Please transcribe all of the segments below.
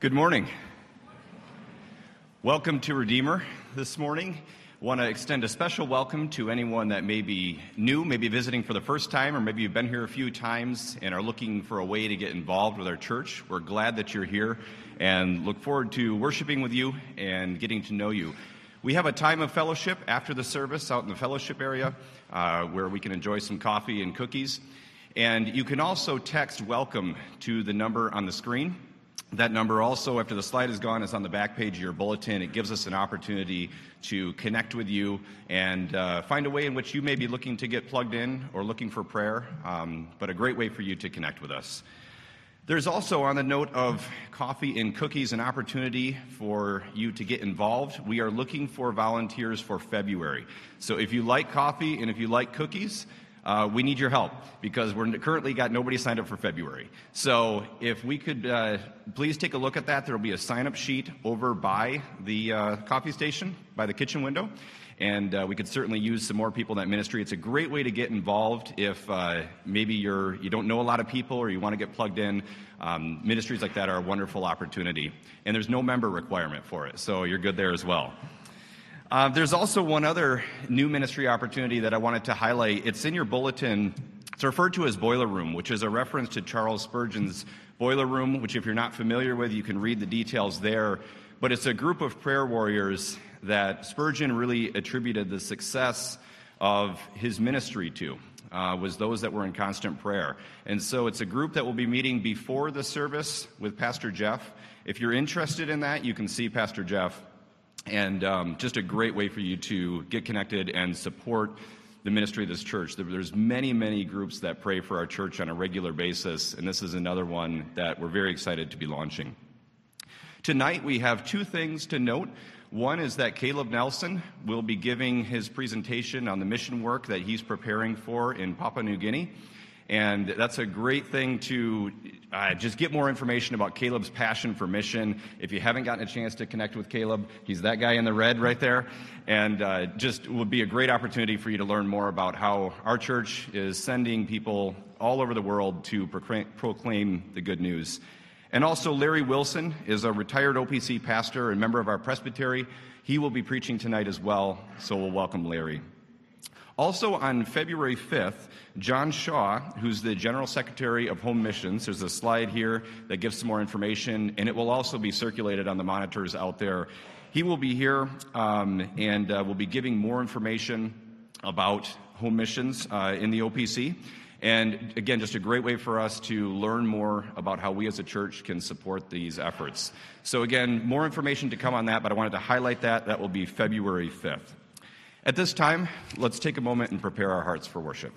Good morning. Welcome to Redeemer this morning. I Want to extend a special welcome to anyone that may be new, maybe visiting for the first time, or maybe you've been here a few times and are looking for a way to get involved with our church. We're glad that you're here and look forward to worshiping with you and getting to know you. We have a time of fellowship after the service out in the fellowship area uh, where we can enjoy some coffee and cookies. And you can also text welcome to the number on the screen. That number also, after the slide is gone, is on the back page of your bulletin. It gives us an opportunity to connect with you and uh, find a way in which you may be looking to get plugged in or looking for prayer, um, but a great way for you to connect with us. There's also, on the note of coffee and cookies, an opportunity for you to get involved. We are looking for volunteers for February. So if you like coffee and if you like cookies, uh, we need your help because we're currently got nobody signed up for February. So if we could uh, please take a look at that, there will be a sign up sheet over by the uh, coffee station, by the kitchen window. And uh, we could certainly use some more people in that ministry. It's a great way to get involved if uh, maybe you're, you don't know a lot of people or you want to get plugged in. Um, ministries like that are a wonderful opportunity. And there's no member requirement for it, so you're good there as well. Uh, there's also one other new ministry opportunity that I wanted to highlight. It's in your bulletin. It's referred to as Boiler Room, which is a reference to Charles Spurgeon's Boiler Room, which, if you're not familiar with, you can read the details there. But it's a group of prayer warriors that Spurgeon really attributed the success of his ministry to. Uh, was those that were in constant prayer. And so it's a group that will be meeting before the service with Pastor Jeff. If you're interested in that, you can see Pastor Jeff and um, just a great way for you to get connected and support the ministry of this church. There's many, many groups that pray for our church on a regular basis, and this is another one that we're very excited to be launching. Tonight, we have two things to note. One is that Caleb Nelson will be giving his presentation on the mission work that he's preparing for in Papua New Guinea. And that's a great thing to uh, just get more information about Caleb's passion for mission. If you haven't gotten a chance to connect with Caleb, he's that guy in the red right there. And uh, just would be a great opportunity for you to learn more about how our church is sending people all over the world to proclaim the good news. And also, Larry Wilson is a retired OPC pastor and member of our presbytery. He will be preaching tonight as well, so we'll welcome Larry. Also, on February 5th, John Shaw, who's the General Secretary of Home Missions, there's a slide here that gives some more information, and it will also be circulated on the monitors out there. He will be here um, and uh, will be giving more information about home missions uh, in the OPC. And again, just a great way for us to learn more about how we as a church can support these efforts. So, again, more information to come on that, but I wanted to highlight that. That will be February 5th. At this time, let's take a moment and prepare our hearts for worship.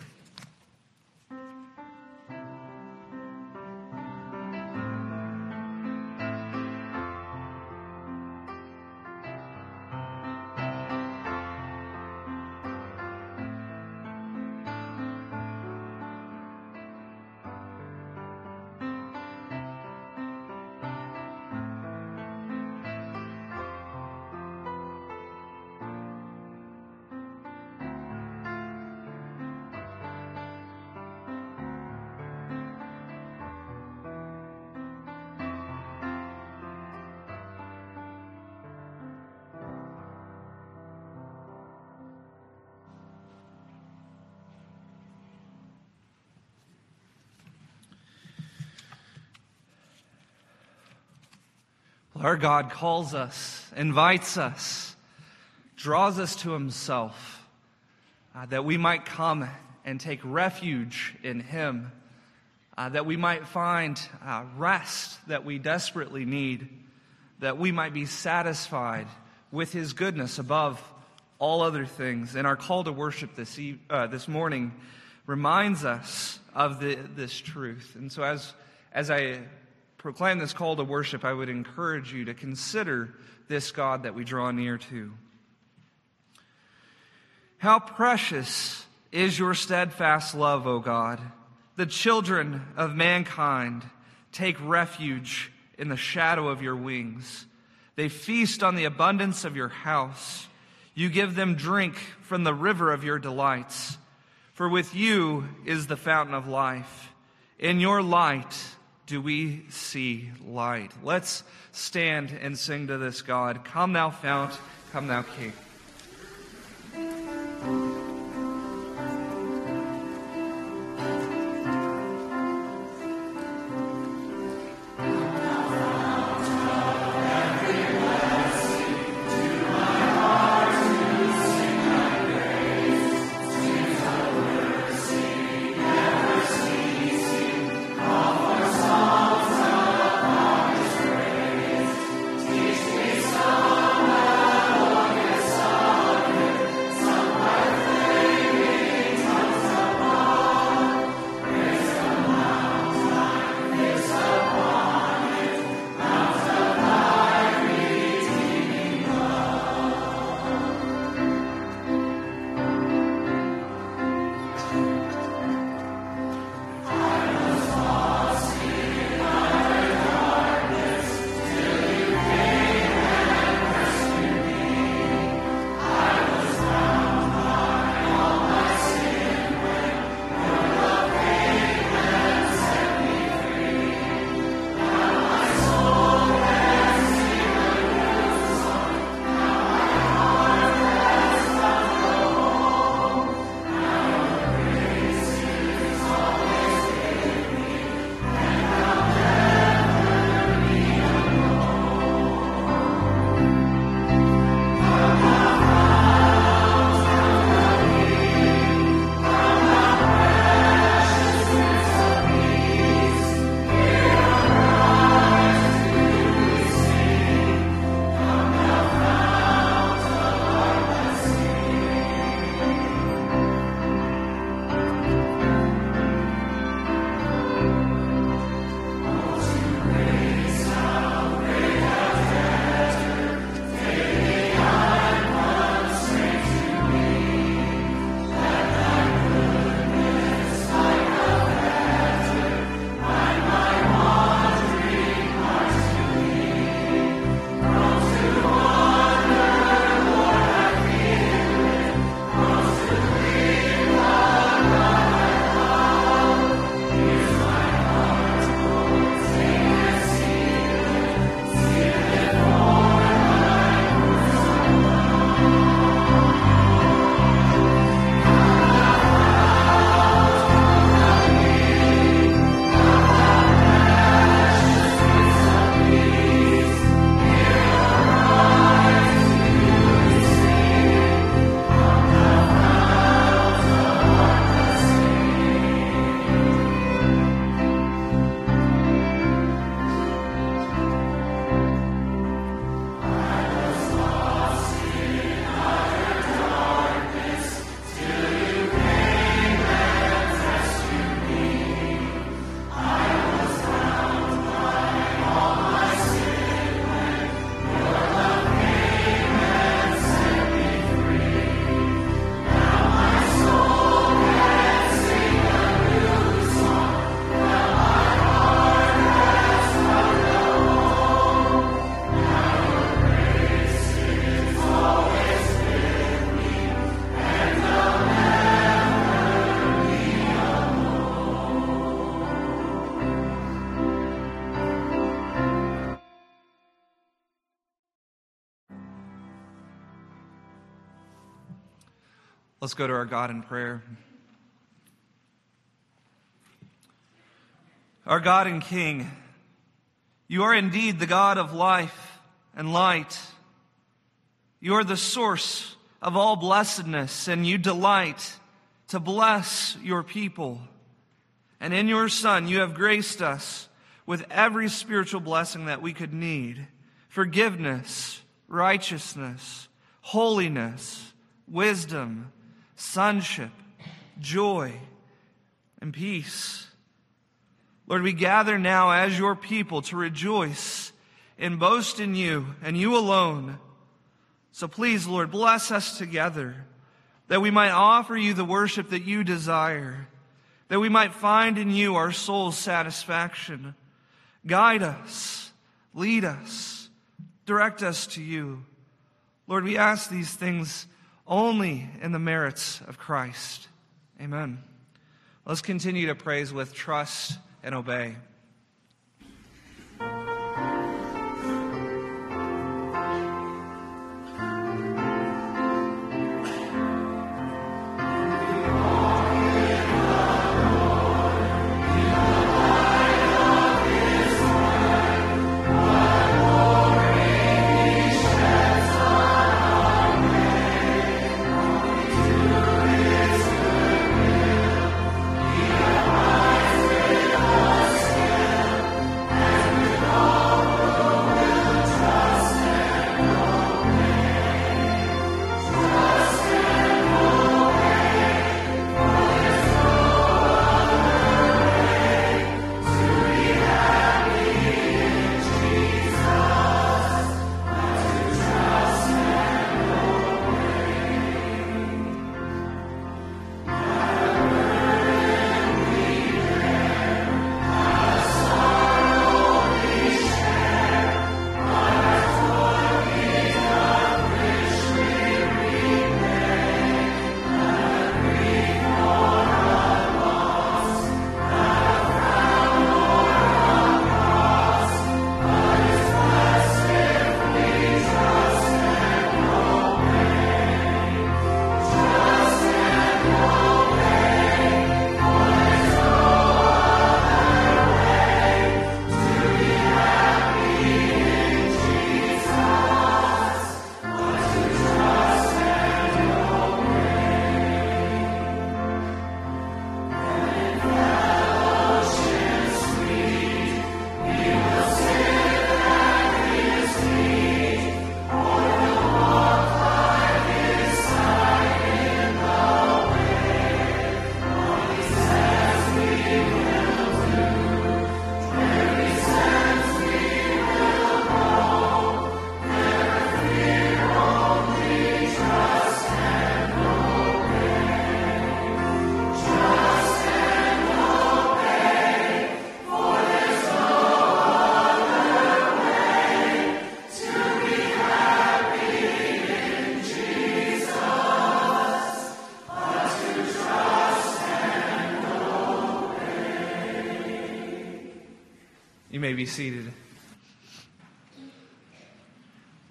Our God calls us, invites us, draws us to Himself, uh, that we might come and take refuge in Him, uh, that we might find uh, rest that we desperately need, that we might be satisfied with His goodness above all other things. And our call to worship this, uh, this morning reminds us of the, this truth. And so, as, as I proclaim this call to worship, I would encourage you to consider this God that we draw near to. How precious is your steadfast love, O God. The children of mankind take refuge in the shadow of your wings. They feast on the abundance of your house. You give them drink from the river of your delights. For with you is the fountain of life. In your light, do we see light. Let's stand and sing to this God. Come, thou fount, come, thou King. Go to our God in prayer. Our God and King, you are indeed the God of life and light. You are the source of all blessedness, and you delight to bless your people. And in your Son, you have graced us with every spiritual blessing that we could need forgiveness, righteousness, holiness, wisdom, sonship, joy, and peace. Lord, we gather now as your people to rejoice and boast in you and you alone. So please, Lord, bless us together that we might offer you the worship that you desire, that we might find in you our soul's satisfaction. Guide us, lead us, direct us to you. Lord, we ask these things only in the merits of Christ. Amen. Let's continue to praise with trust and obey. Seated.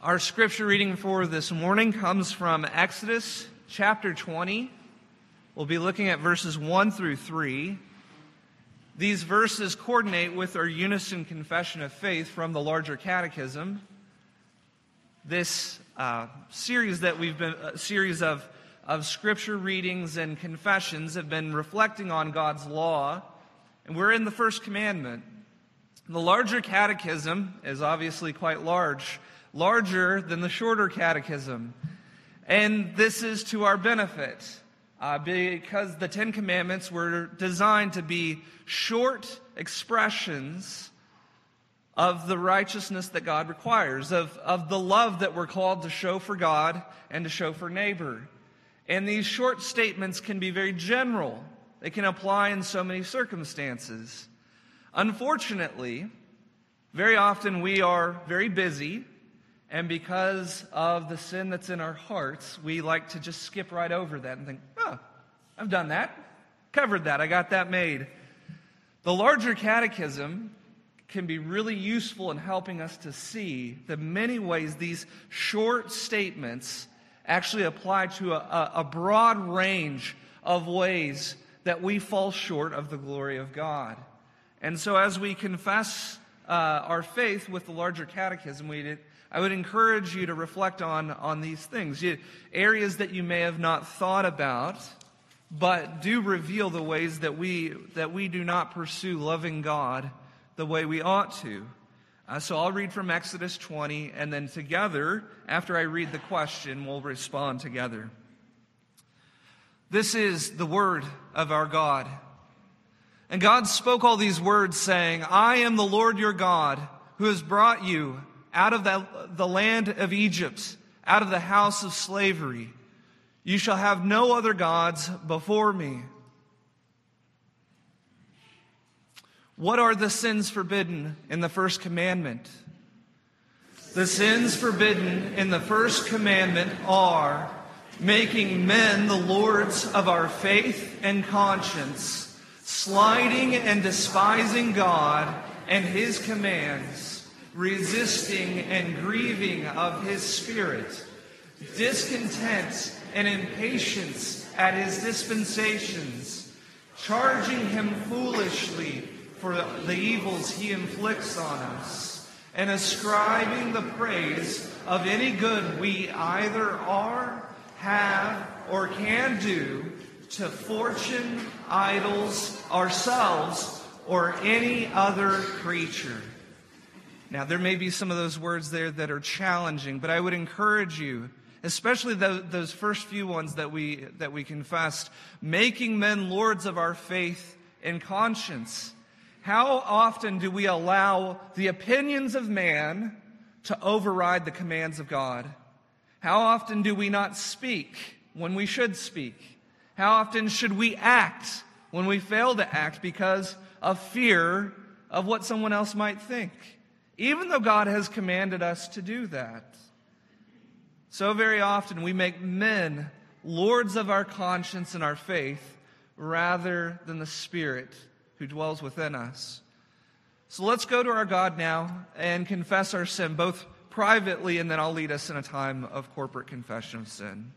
Our scripture reading for this morning comes from Exodus chapter 20. We'll be looking at verses 1 through 3. These verses coordinate with our unison confession of faith from the larger catechism. This uh, series that we've been, a series of, of scripture readings and confessions have been reflecting on God's law, and we're in the first commandment. The larger catechism is obviously quite large, larger than the shorter catechism. And this is to our benefit uh, because the Ten Commandments were designed to be short expressions of the righteousness that God requires, of, of the love that we're called to show for God and to show for neighbor. And these short statements can be very general, they can apply in so many circumstances. Unfortunately, very often we are very busy, and because of the sin that's in our hearts, we like to just skip right over that and think, oh, I've done that, covered that, I got that made. The larger catechism can be really useful in helping us to see the many ways these short statements actually apply to a, a broad range of ways that we fall short of the glory of God. And so, as we confess uh, our faith with the larger catechism, we I would encourage you to reflect on, on these things, you, areas that you may have not thought about, but do reveal the ways that we, that we do not pursue loving God the way we ought to. Uh, so I'll read from Exodus 20, and then together, after I read the question, we'll respond together. This is the word of our God. And God spoke all these words, saying, I am the Lord your God, who has brought you out of the, the land of Egypt, out of the house of slavery. You shall have no other gods before me. What are the sins forbidden in the first commandment? The sins forbidden in the first commandment are making men the lords of our faith and conscience sliding and despising God and his commands, resisting and grieving of his spirit, discontent and impatience at his dispensations, charging him foolishly for the evils he inflicts on us, and ascribing the praise of any good we either are, have, or can do to fortune, idols, ourselves, or any other creature. Now, there may be some of those words there that are challenging, but I would encourage you, especially those first few ones that we, that we confessed, making men lords of our faith and conscience. How often do we allow the opinions of man to override the commands of God? How often do we not speak when we should speak? How often should we act when we fail to act because of fear of what someone else might think? Even though God has commanded us to do that. So very often we make men lords of our conscience and our faith rather than the Spirit who dwells within us. So let's go to our God now and confess our sin, both privately and then I'll lead us in a time of corporate confession of sin.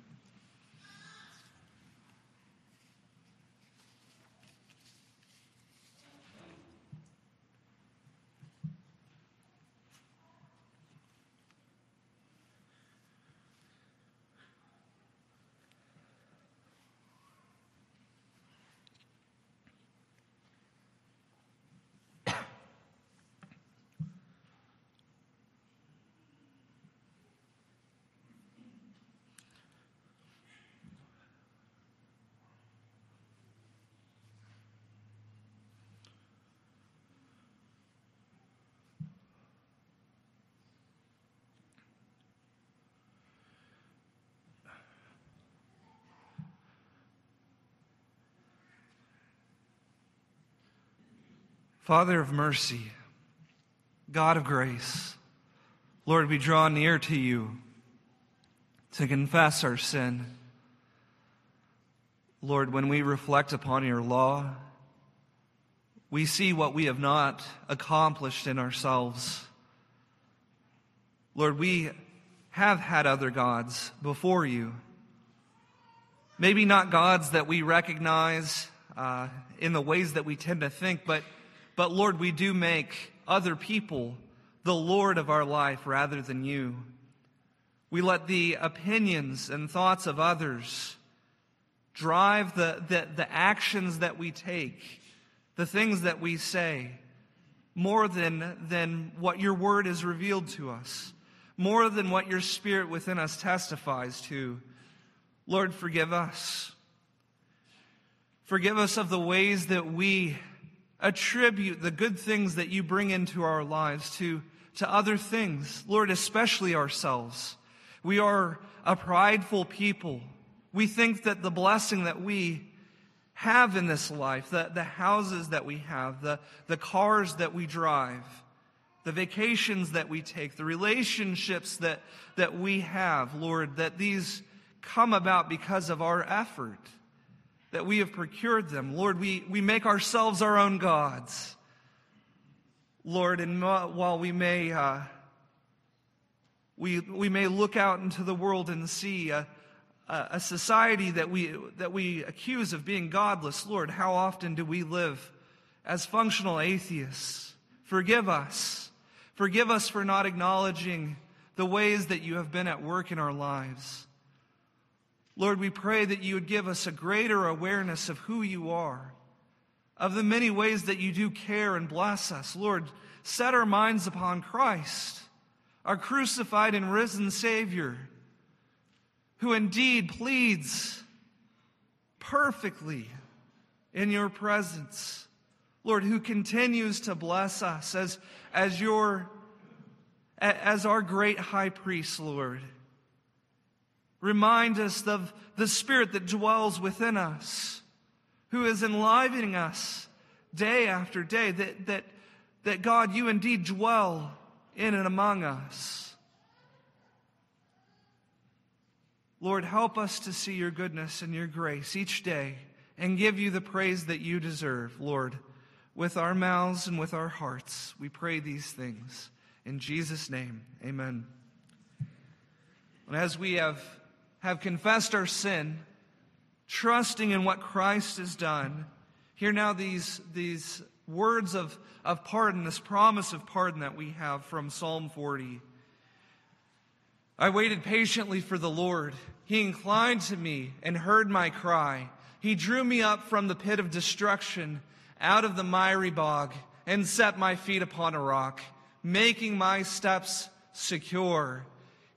Father of mercy, God of grace, Lord, we draw near to you to confess our sin. Lord, when we reflect upon your law, We see what we have not accomplished in ourselves. Lord, we have had other gods before you. Maybe not gods that we recognize uh, in the ways that we tend to think, but, but Lord, we do make other people the Lord of our life rather than you. We let the opinions and thoughts of others drive the, the, the actions that we take, the things that we say, more than, than what your word is revealed to us, more than what your spirit within us testifies to. Lord, forgive us. Forgive us of the ways that we attribute the good things that you bring into our lives to, to other things, Lord, especially ourselves. We are a prideful people. We think that the blessing that we have in this life, the, the houses that we have, the, the cars that we drive, the vacations that we take, the relationships that, that we have, Lord, that these come about because of our effort, that we have procured them. Lord, we, we make ourselves our own gods. Lord, and while we may, uh, we, we may look out into the world and see a, a society that we, that we accuse of being godless, Lord, how often do we live as functional atheists? Forgive us. Forgive us for not acknowledging the ways that you have been at work in our lives. Lord, we pray that you would give us a greater awareness of who you are, of the many ways that you do care and bless us. Lord, set our minds upon Christ, our crucified and risen Savior, who indeed pleads perfectly in your presence. Lord, who continues to bless us as, as your as our great high priest, Lord. Remind us of the Spirit that dwells within us, who is enlivening us day after day, that, that, that God, you indeed dwell in and among us. Lord, help us to see your goodness and your grace each day and give you the praise that you deserve, Lord, with our mouths and with our hearts. We pray these things. In Jesus' name, amen. And as we have have confessed our sin, trusting in what Christ has done, hear now these, these words of, of pardon, this promise of pardon that we have from Psalm 40. I waited patiently for the Lord. He inclined to me and heard my cry. He drew me up from the pit of destruction, out of the miry bog, and set my feet upon a rock, making my steps secure.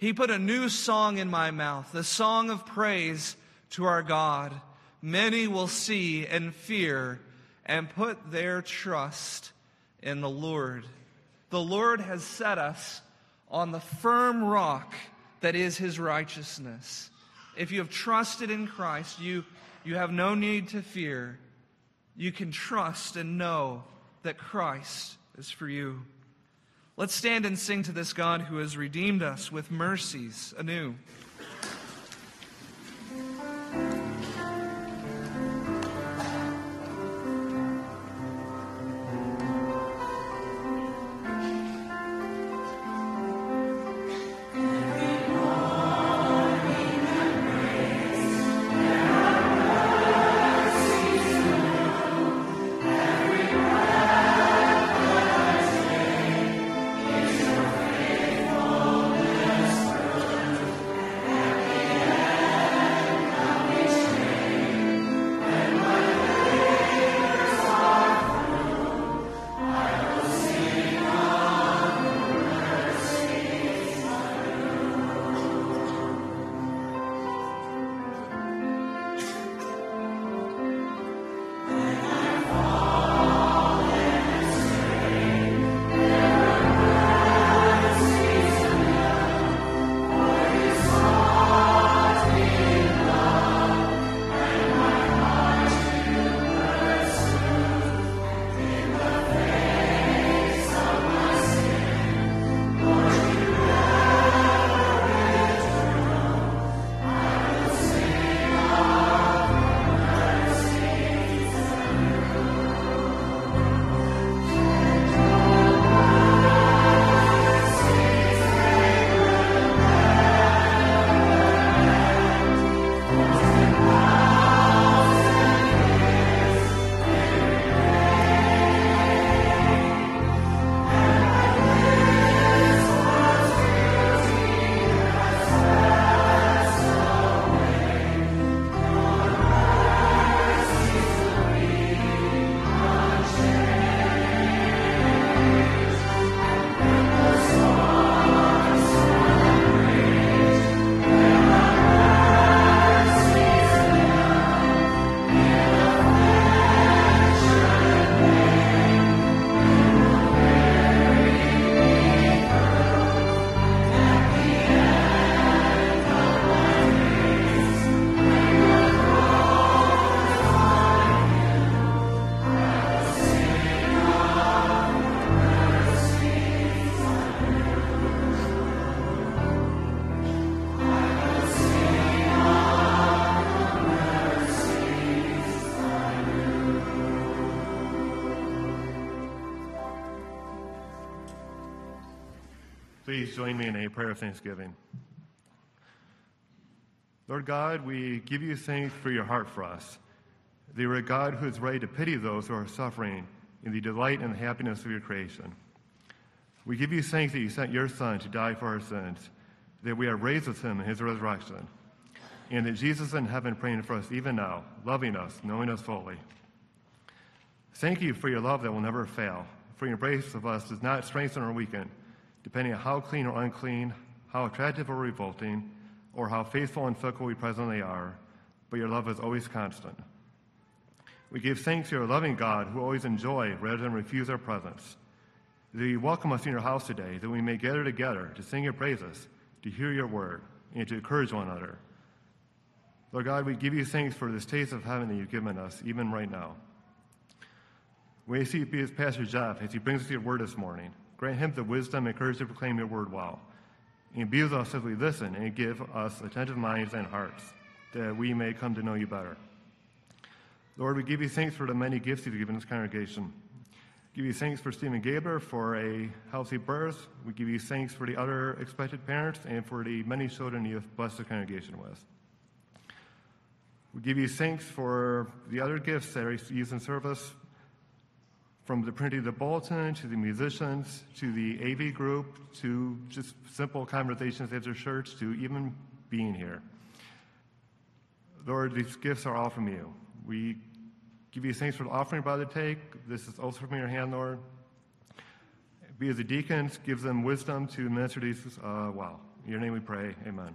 He put a new song in my mouth, the song of praise to our God. Many will see and fear and put their trust in the Lord. The Lord has set us on the firm rock that is his righteousness. If you have trusted in Christ, you, you have no need to fear. You can trust and know that Christ is for you. Let's stand and sing to this God who has redeemed us with mercies anew. Please join me in a prayer of thanksgiving. Lord God, we give you thanks for your heart for us. That you are a God who is ready to pity those who are suffering in the delight and the happiness of your creation. We give you thanks that you sent your Son to die for our sins, that we are raised with him in his resurrection, and that Jesus is in heaven praying for us even now, loving us, knowing us fully. Thank you for your love that will never fail, for your embrace of us does not strengthen or weaken, depending on how clean or unclean, how attractive or revolting, or how faithful and fickle we presently are, but your love is always constant. We give thanks to your loving God who always enjoy rather than refuse our presence. That you welcome us in your house today, that we may gather together to sing your praises, to hear your word, and to encourage one another. Lord God, we give you thanks for this taste of heaven that you've given us, even right now. We see be as Pastor Jeff as he brings us your word this morning. Grant him the wisdom and courage to proclaim your word well. And be with us as we listen and give us attentive minds and hearts that we may come to know you better. Lord, we give you thanks for the many gifts you've given this congregation. Give you thanks for Stephen Gaber for a healthy birth. We give you thanks for the other expected parents and for the many children you've blessed the congregation with. We give you thanks for the other gifts that are used in service, from the printing of the bulletin to the musicians to the AV group to just simple conversations at church to even being here. Lord, these gifts are all from you. We give you thanks for the offering by the take. This is also from your hand, Lord. Be as the deacons, give them wisdom to minister these uh, well. In your name we pray. Amen.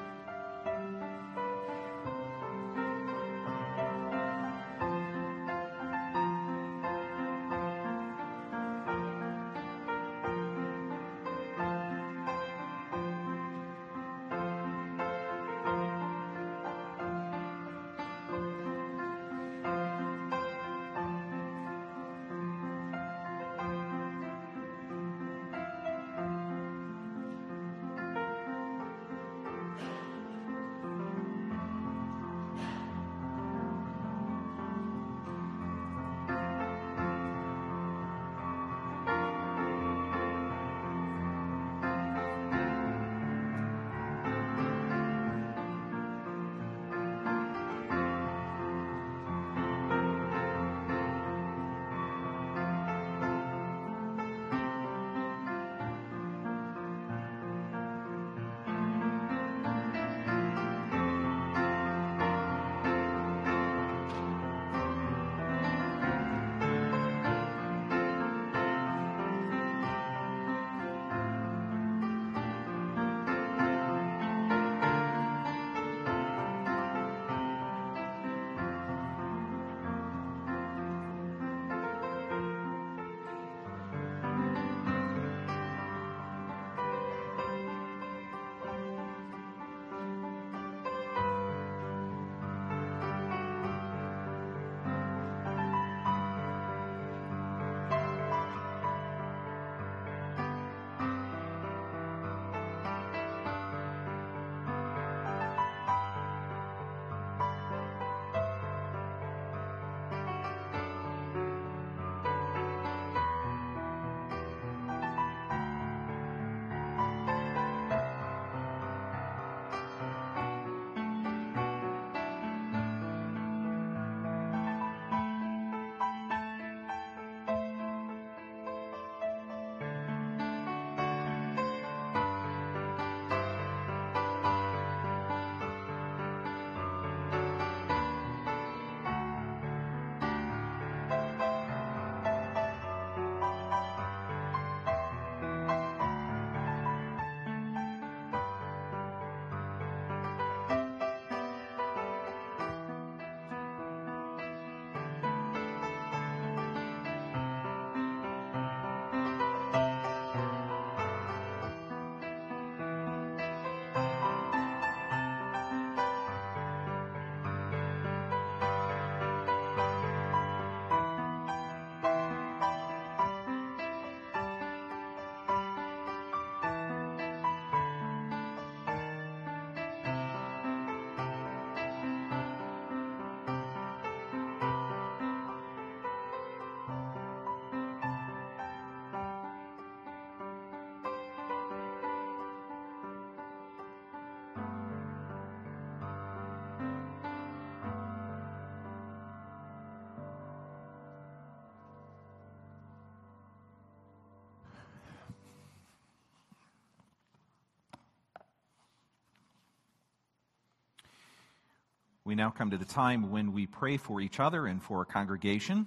we now come to the time when we pray for each other and for our congregation,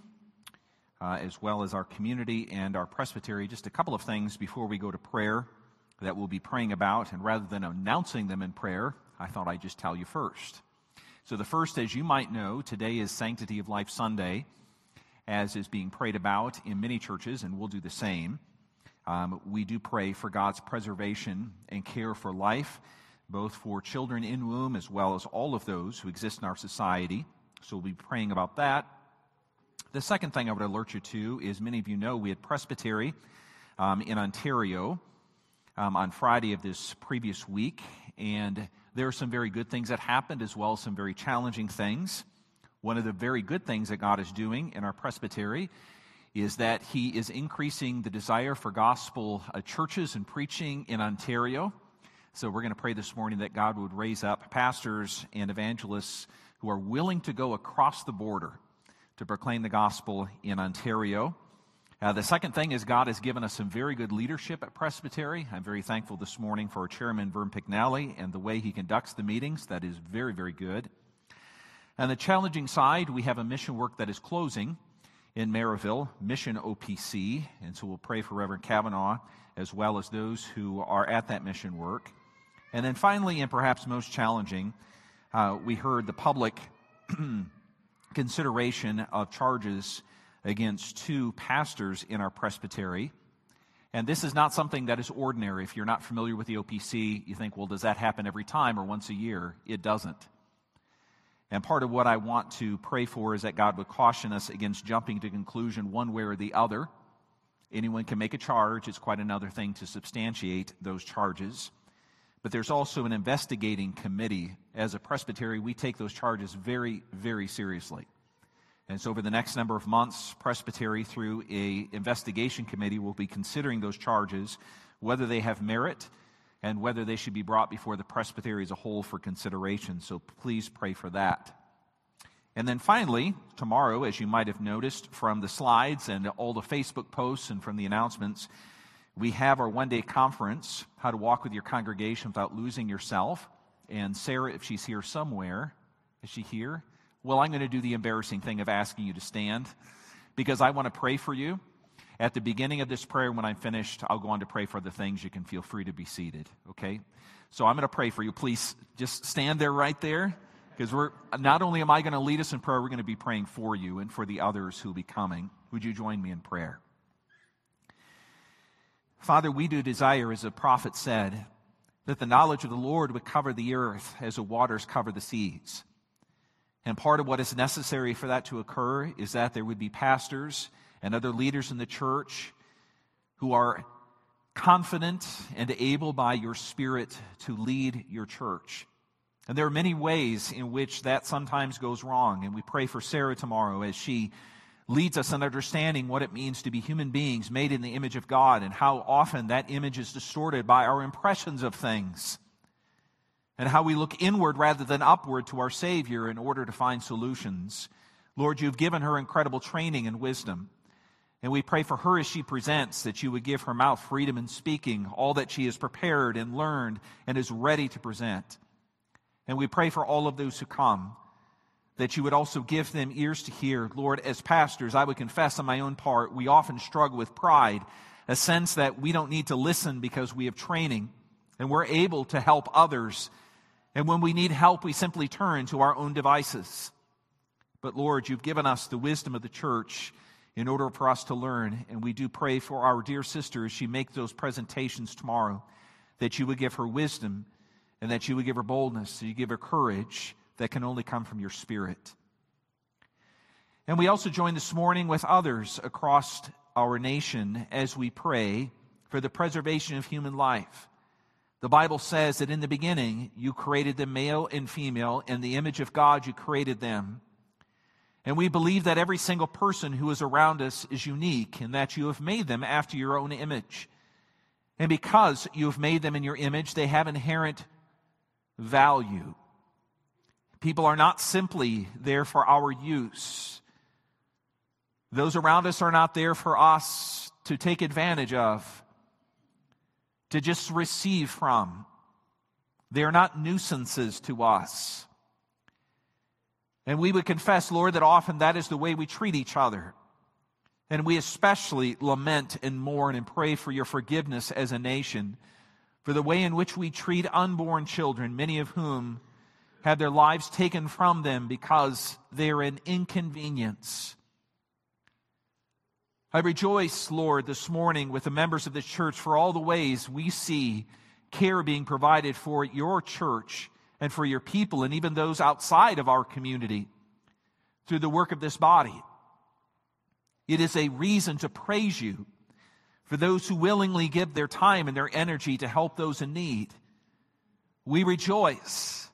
uh, as well as our community and our presbytery. Just a couple of things before we go to prayer that we'll be praying about. And rather than announcing them in prayer, I thought I'd just tell you first. So, the first, as you might know, today is Sanctity of Life Sunday, as is being prayed about in many churches, and we'll do the same. Um, we do pray for God's preservation and care for life, both for children in womb as well as all of those who exist in our society. So, we'll be praying about that. The second thing I would alert you to is many of you know we had Presbytery um, in Ontario um, on Friday of this previous week, and there are some very good things that happened as well as some very challenging things. One of the very good things that God is doing in our presbytery is that He is increasing the desire for gospel uh, churches and preaching in Ontario. So we're going to pray this morning that God would raise up pastors and evangelists who are willing to go across the border to proclaim the gospel in Ontario. Uh, the second thing is God has given us some very good leadership at Presbytery. I'm very thankful this morning for our chairman, Vern Pignelli, and the way he conducts the meetings. That is very, very good. On the challenging side, we have a mission work that is closing in Merivale, Mission OPC. And so we'll pray for Reverend Kavanaugh as well as those who are at that mission work. And then finally, and perhaps most challenging, uh, we heard the public consideration of charges against two pastors in our presbytery. And this is not something that is ordinary. If you're not familiar with the OPC, you think, well, does that happen every time or once a year? It doesn't. And part of what I want to pray for is that God would caution us against jumping to conclusion one way or the other. Anyone can make a charge. It's quite another thing to substantiate those charges. But there's also an investigating committee. As a presbytery, we take those charges very, very seriously. And so over the next number of months, Presbytery, through a investigation committee, will be considering those charges, whether they have merit and whether they should be brought before the Presbytery as a whole for consideration. So please pray for that. And then finally, tomorrow, as you might have noticed from the slides and all the Facebook posts and from the announcements, we have our one day conference, How to Walk with Your Congregation Without Losing Yourself. And Sarah, if she's here somewhere, is she here? Well, I'm going to do the embarrassing thing of asking you to stand because I want to pray for you. At the beginning of this prayer, when I'm finished, I'll go on to pray for the things. You can feel free to be seated, okay? So I'm going to pray for you. Please just stand there right there because we're not only am I going to lead us in prayer, we're going to be praying for you and for the others who will be coming. Would you join me in prayer? Father, we do desire, as the prophet said, that the knowledge of the Lord would cover the earth as the waters cover the seas. And part of what is necessary for that to occur is that there would be pastors and other leaders in the church who are confident and able by your Spirit to lead your church. And there are many ways in which that sometimes goes wrong. And we pray for Sarah tomorrow as she leads us in understanding what it means to be human beings made in the image of God and how often that image is distorted by our impressions of things and how we look inward rather than upward to our Savior in order to find solutions. Lord, you've given her incredible training and wisdom. And we pray for her as she presents that you would give her mouth freedom in speaking all that she has prepared and learned and is ready to present. And we pray for all of those who come that you would also give them ears to hear. Lord, as pastors, I would confess on my own part, we often struggle with pride, a sense that we don't need to listen because we have training and we're able to help others and when we need help, we simply turn to our own devices. But Lord, you've given us the wisdom of the church in order for us to learn. And we do pray for our dear sister as she makes those presentations tomorrow, that you would give her wisdom and that you would give her boldness, that you give her courage that can only come from your spirit. And we also join this morning with others across our nation as we pray for the preservation of human life. The Bible says that in the beginning you created them male and female, in the image of God you created them. And we believe that every single person who is around us is unique and that you have made them after your own image. And because you have made them in your image, they have inherent value. People are not simply there for our use. Those around us are not there for us to take advantage of to just receive from. They are not nuisances to us. And we would confess, Lord, that often that is the way we treat each other. And we especially lament and mourn and pray for your forgiveness as a nation for the way in which we treat unborn children, many of whom have their lives taken from them because they're an inconvenience. I rejoice, Lord, this morning with the members of this church for all the ways we see care being provided for your church and for your people and even those outside of our community through the work of this body. It is a reason to praise you for those who willingly give their time and their energy to help those in need. We rejoice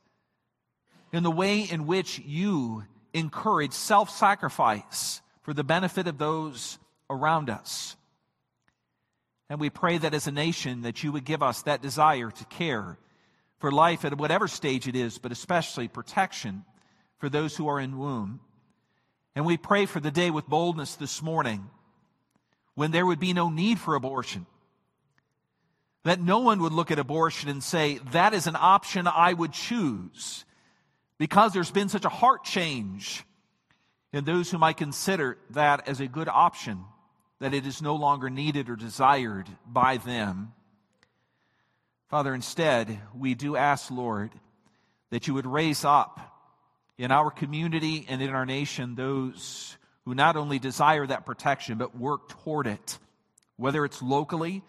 in the way in which you encourage self sacrifice for the benefit of those around us. And we pray that as a nation that you would give us that desire to care for life at whatever stage it is, but especially protection for those who are in womb. And we pray for the day with boldness this morning when there would be no need for abortion. That no one would look at abortion and say, that is an option I would choose because there's been such a heart change in those who might consider that as a good option, that it is no longer needed or desired by them. Father, instead, we do ask, Lord, that you would raise up in our community and in our nation those who not only desire that protection, but work toward it, whether it's locally,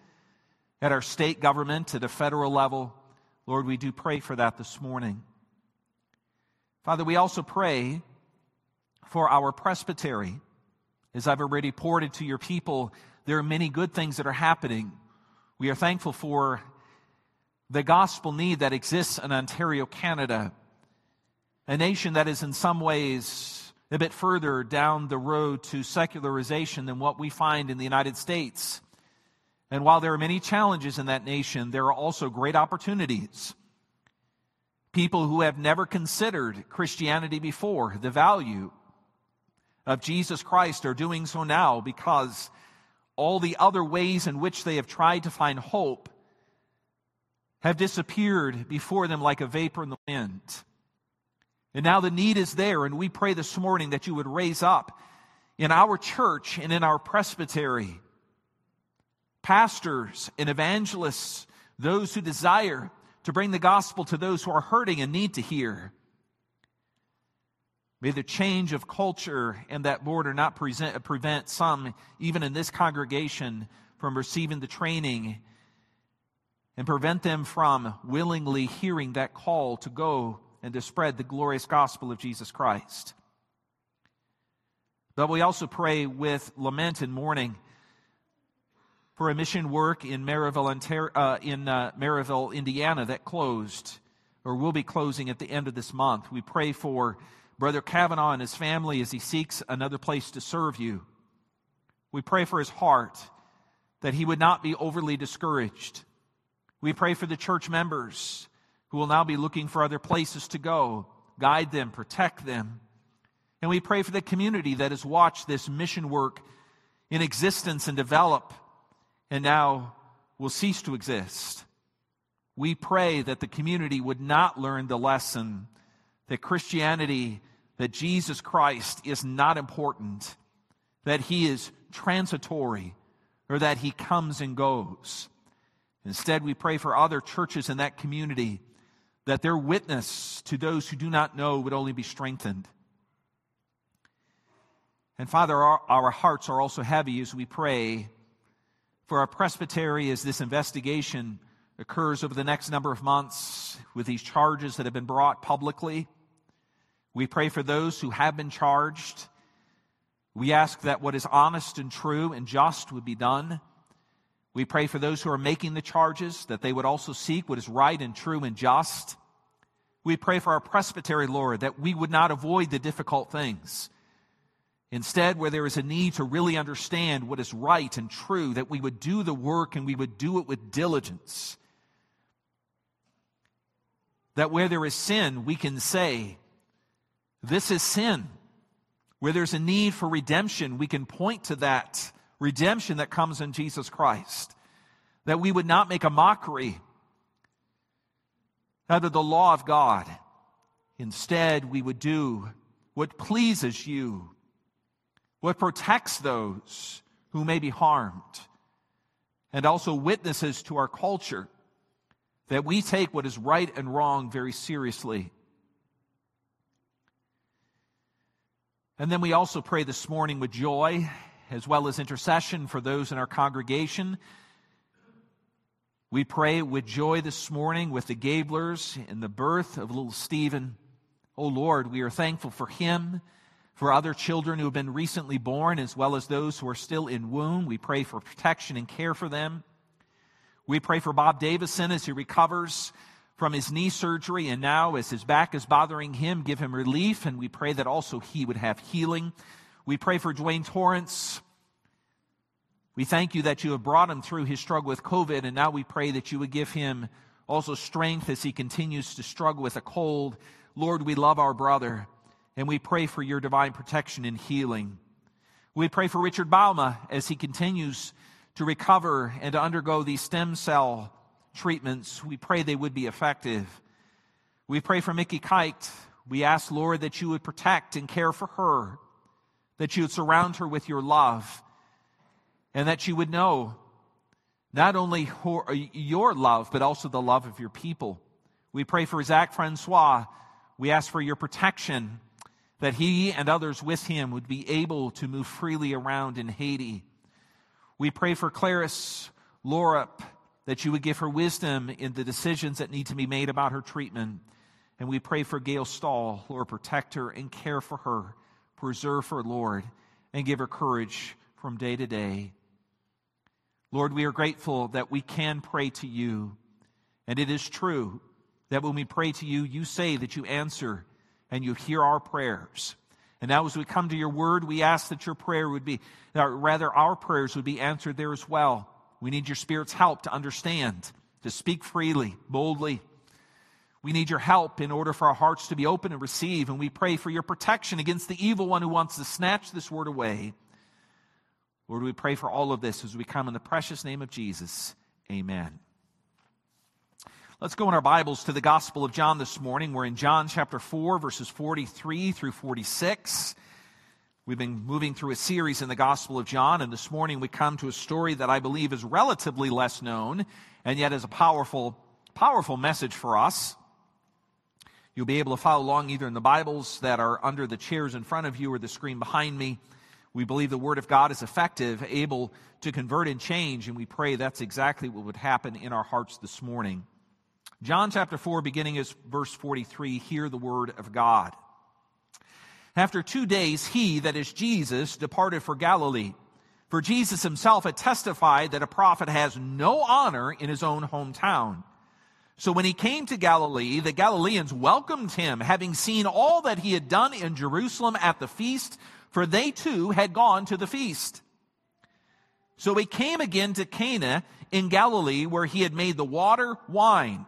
at our state government, at a federal level. Lord, we do pray for that this morning. Father, we also pray for our presbytery. As I've already reported to your people, there are many good things that are happening. We are thankful for the gospel need that exists in Ontario, Canada, a nation that is in some ways a bit further down the road to secularization than what we find in the United States. And while there are many challenges in that nation, there are also great opportunities. People who have never considered Christianity before, the value of Jesus Christ, are doing so now because all the other ways in which they have tried to find hope have disappeared before them like a vapor in the wind. And now the need is there, and we pray this morning that you would raise up in our church and in our presbytery pastors and evangelists, those who desire to bring the gospel to those who are hurting and need to hear. May the change of culture and that border not present, prevent some, even in this congregation, from receiving the training and prevent them from willingly hearing that call to go and to spread the glorious gospel of Jesus Christ. But we also pray with lament and mourning for a mission work in Maryville, uh, in uh, Maryville, Indiana that closed or will be closing at the end of this month. We pray for Brother Kavanaugh and his family as he seeks another place to serve you. We pray for his heart that he would not be overly discouraged. We pray for the church members who will now be looking for other places to go. Guide them, protect them. And we pray for the community that has watched this mission work in existence and develop and now will cease to exist. We pray that the community would not learn the lesson that Christianity, that Jesus Christ is not important, that he is transitory, or that he comes and goes. Instead, we pray for other churches in that community that their witness to those who do not know would only be strengthened. And Father, our, our, hearts are also heavy as we pray for our presbytery as this investigation occurs over the next number of months with these charges that have been brought publicly. We pray for those who have been charged. We ask that what is honest and true and just would be done. We pray for those who are making the charges that they would also seek what is right and true and just. We pray for our presbytery, Lord, that we would not avoid the difficult things. Instead, where there is a need to really understand what is right and true, that we would do the work and we would do it with diligence. That where there is sin, we can say, This is sin. Where there's a need for redemption, we can point to that redemption that comes in Jesus Christ. That we would not make a mockery out of the law of God. Instead, we would do what pleases you, what protects those who may be harmed, and also witnesses to our culture that we take what is right and wrong very seriously. And then we also pray this morning with joy, as well as intercession for those in our congregation. We pray with joy this morning with the Gablers in the birth of little Stephen. Oh Lord, we are thankful for him, for other children who have been recently born, as well as those who are still in womb. We pray for protection and care for them. We pray for Bob Davison as he recovers from his knee surgery, and now as his back is bothering him, give him relief, and we pray that also he would have healing. We pray for Dwayne Torrance. We thank you that you have brought him through his struggle with COVID, and now we pray that you would give him also strength as he continues to struggle with a cold. Lord, we love our brother, and we pray for your divine protection and healing. We pray for Richard Bauma as he continues to recover and to undergo these stem cell treatments. We pray they would be effective. We pray for Mickey Kite. We ask, Lord, that you would protect and care for her, that you would surround her with your love, and that you would know not only uh, your love, but also the love of your people. We pray for Zach Francois. We ask for your protection, that he and others with him would be able to move freely around in Haiti. We pray for Clarice Lorup that you would give her wisdom in the decisions that need to be made about her treatment. And we pray for Gail Stahl, Lord, protect her and care for her, preserve her, Lord, and give her courage from day to day. Lord, we are grateful that we can pray to you. And it is true that when we pray to you, you say that you answer and you hear our prayers. And now, as we come to your word, we ask that your prayer would be, or rather, our prayers would be answered there as well. We need your Spirit's help to understand, to speak freely, boldly. We need your help in order for our hearts to be open and receive. And we pray for your protection against the evil one who wants to snatch this word away. Lord, we pray for all of this as we come in the precious name of Jesus. Amen. Let's go in our Bibles to the Gospel of John this morning. We're in John chapter 4, verses 43 through 46. We've been moving through a series in the Gospel of John, and this morning we come to a story that I believe is relatively less known and yet is a powerful, powerful message for us. You'll be able to follow along either in the Bibles that are under the chairs in front of you or the screen behind me. We believe the Word of God is effective, able to convert and change, and we pray that's exactly what would happen in our hearts this morning. John chapter 4, beginning as verse 43, hear the Word of God. After two days, he, that is Jesus, departed for Galilee. For Jesus himself had testified that a prophet has no honor in his own hometown. So when he came to Galilee, the Galileans welcomed him, having seen all that he had done in Jerusalem at the feast, for they too had gone to the feast. So he came again to Cana in Galilee, where he had made the water wine.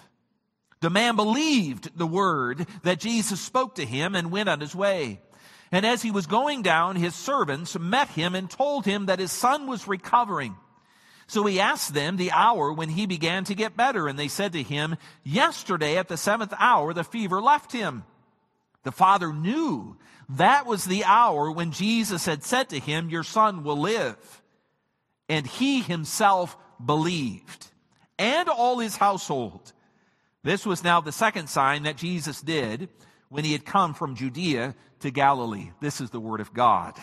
The man believed the word that Jesus spoke to him and went on his way. And as he was going down, his servants met him and told him that his son was recovering. So he asked them the hour when he began to get better, and they said to him, Yesterday at the seventh hour the fever left him. The father knew that was the hour when Jesus had said to him, Your son will live. And he himself believed, and all his household. This was now the second sign that Jesus did when he had come from Judea to Galilee. This is the word of God.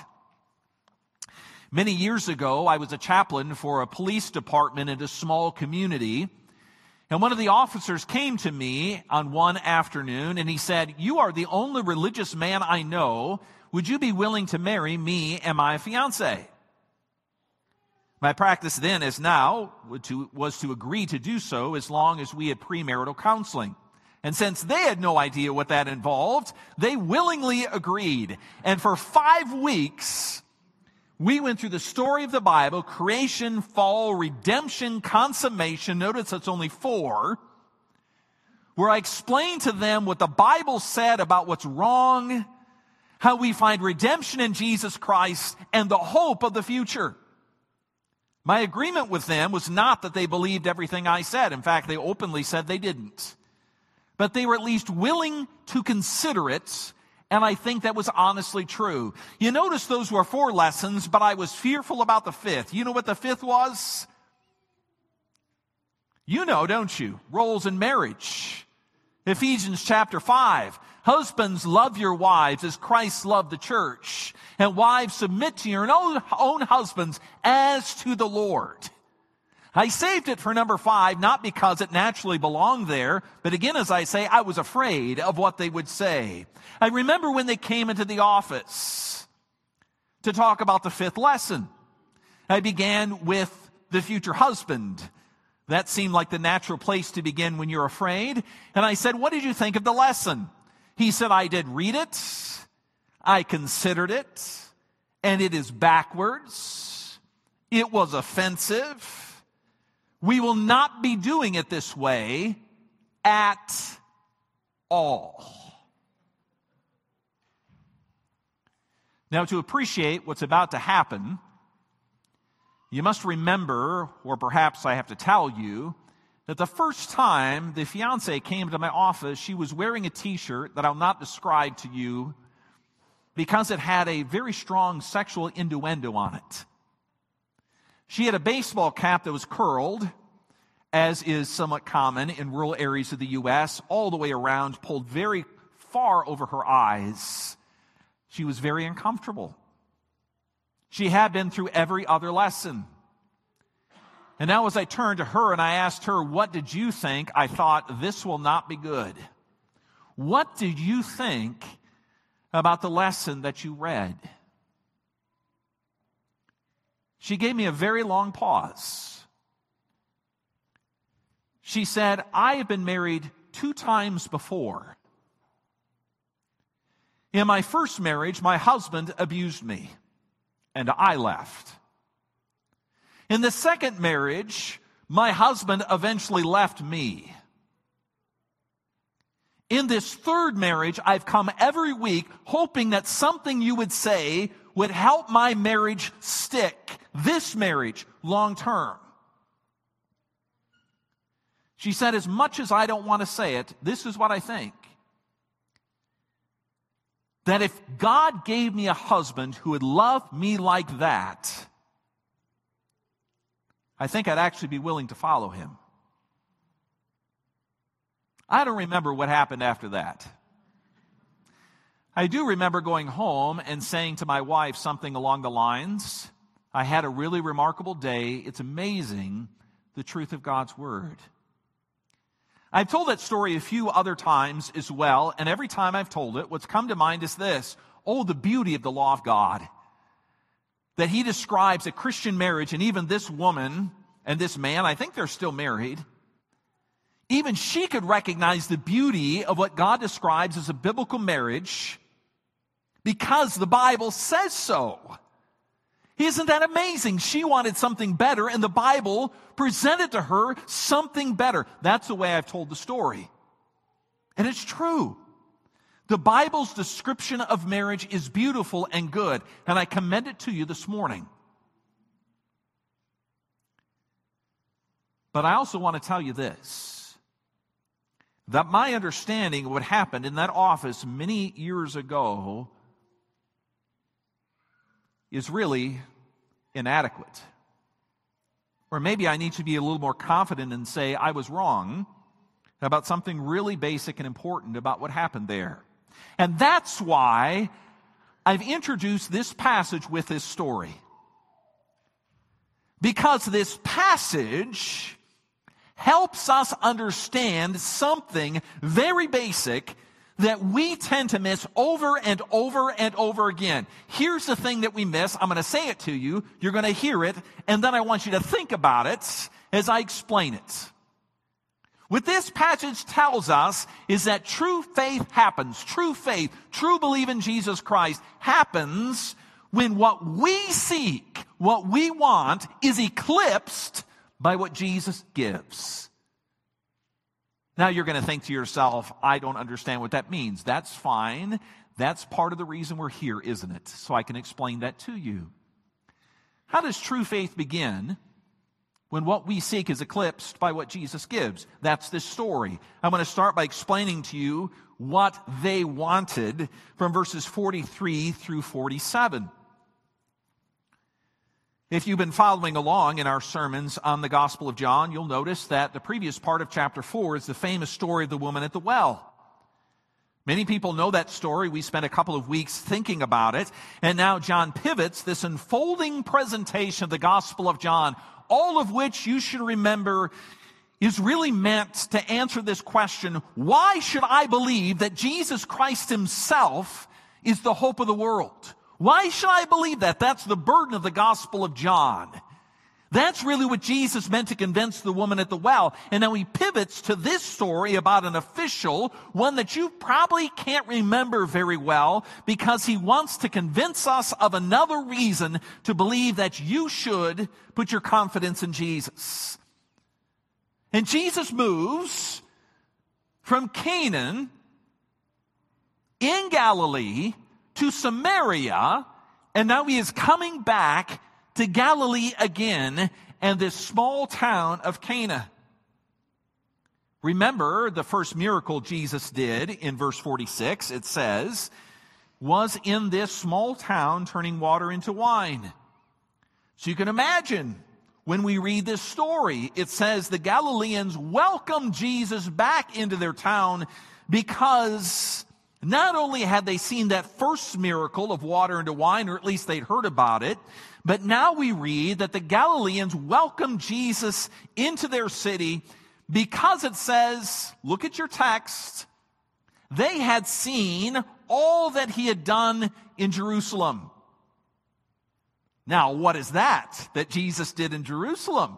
Many years ago, I was a chaplain for a police department in a small community. And one of the officers came to me on one afternoon and he said, You are the only religious man I know. Would you be willing to marry me and my fiance? My practice then, as now, was to agree to do so as long as we had premarital counseling. And since they had no idea what that involved, they willingly agreed. And for five weeks, we went through the story of the Bible creation, fall, redemption, consummation. Notice it's only four. Where I explained to them what the Bible said about what's wrong, how we find redemption in Jesus Christ, and the hope of the future. My agreement with them was not that they believed everything I said. In fact, they openly said they didn't but they were at least willing to consider it. And I think that was honestly true. You notice those were four lessons, but I was fearful about the fifth. You know what the fifth was? You know, don't you? Roles in marriage. Ephesians chapter 5. Husbands, love your wives as Christ loved the church. And wives, submit to your own, own husbands as to the Lord. I saved it for number five, not because it naturally belonged there, but again, as I say, I was afraid of what they would say. I remember when they came into the office to talk about the fifth lesson. I began with the future husband. That seemed like the natural place to begin when you're afraid. And I said, What did you think of the lesson? He said, I did read it, I considered it, and it is backwards. It was offensive. We will not be doing it this way at all. Now, to appreciate what's about to happen, you must remember, or perhaps I have to tell you, that the first time the fiance came to my office, she was wearing a t shirt that I'll not describe to you because it had a very strong sexual innuendo on it. She had a baseball cap that was curled, as is somewhat common in rural areas of the U.S., all the way around, pulled very far over her eyes. She was very uncomfortable. She had been through every other lesson. And now, as I turned to her and I asked her, What did you think? I thought, This will not be good. What did you think about the lesson that you read? She gave me a very long pause. She said, I have been married two times before. In my first marriage, my husband abused me, and I left. In the second marriage, my husband eventually left me. In this third marriage, I've come every week hoping that something you would say would help my marriage stick, this marriage, long term. She said, as much as I don't want to say it, this is what I think. That if God gave me a husband who would love me like that, I think I'd actually be willing to follow him. I don't remember what happened after that. I do remember going home and saying to my wife something along the lines I had a really remarkable day. It's amazing the truth of God's Word. I've told that story a few other times as well, and every time I've told it, what's come to mind is this oh, the beauty of the law of God. That He describes a Christian marriage, and even this woman and this man, I think they're still married. Even she could recognize the beauty of what God describes as a biblical marriage because the Bible says so. Isn't that amazing? She wanted something better, and the Bible presented to her something better. That's the way I've told the story. And it's true. The Bible's description of marriage is beautiful and good, and I commend it to you this morning. But I also want to tell you this that my understanding of what happened in that office many years ago is really inadequate. Or maybe I need to be a little more confident and say I was wrong about something really basic and important about what happened there. And that's why I've introduced this passage with this story. Because this passage helps us understand something very basic that we tend to miss over and over and over again. Here's the thing that we miss. I'm going to say it to you. You're going to hear it. And then I want you to think about it as I explain it. What this passage tells us is that true faith happens. True faith, true belief in Jesus Christ happens when what we seek, what we want, is eclipsed by what Jesus gives. Now you're going to think to yourself, I don't understand what that means. That's fine. That's part of the reason we're here, isn't it? So I can explain that to you. How does true faith begin? When what we seek is eclipsed by what Jesus gives. That's this story. I'm going to start by explaining to you what they wanted from verses 43 through 47. If you've been following along in our sermons on the Gospel of John, you'll notice that the previous part of chapter 4 is the famous story of the woman at the well. Many people know that story. We spent a couple of weeks thinking about it. And now John pivots this unfolding presentation of the Gospel of John all of which you should remember is really meant to answer this question why should I believe that Jesus Christ Himself is the hope of the world? Why should I believe that? That's the burden of the Gospel of John. That's really what Jesus meant to convince the woman at the well. And now he pivots to this story about an official, one that you probably can't remember very well, because he wants to convince us of another reason to believe that you should put your confidence in Jesus. And Jesus moves from Canaan in Galilee to Samaria, and now he is coming back to Galilee again and this small town of Cana. Remember the first miracle Jesus did in verse 46, it says, was in this small town turning water into wine. So you can imagine when we read this story, it says the Galileans welcomed Jesus back into their town because not only had they seen that first miracle of water into wine, or at least they'd heard about it, but now we read that the Galileans welcomed Jesus into their city because it says, look at your text, they had seen all that he had done in Jerusalem. Now, what is that that Jesus did in Jerusalem?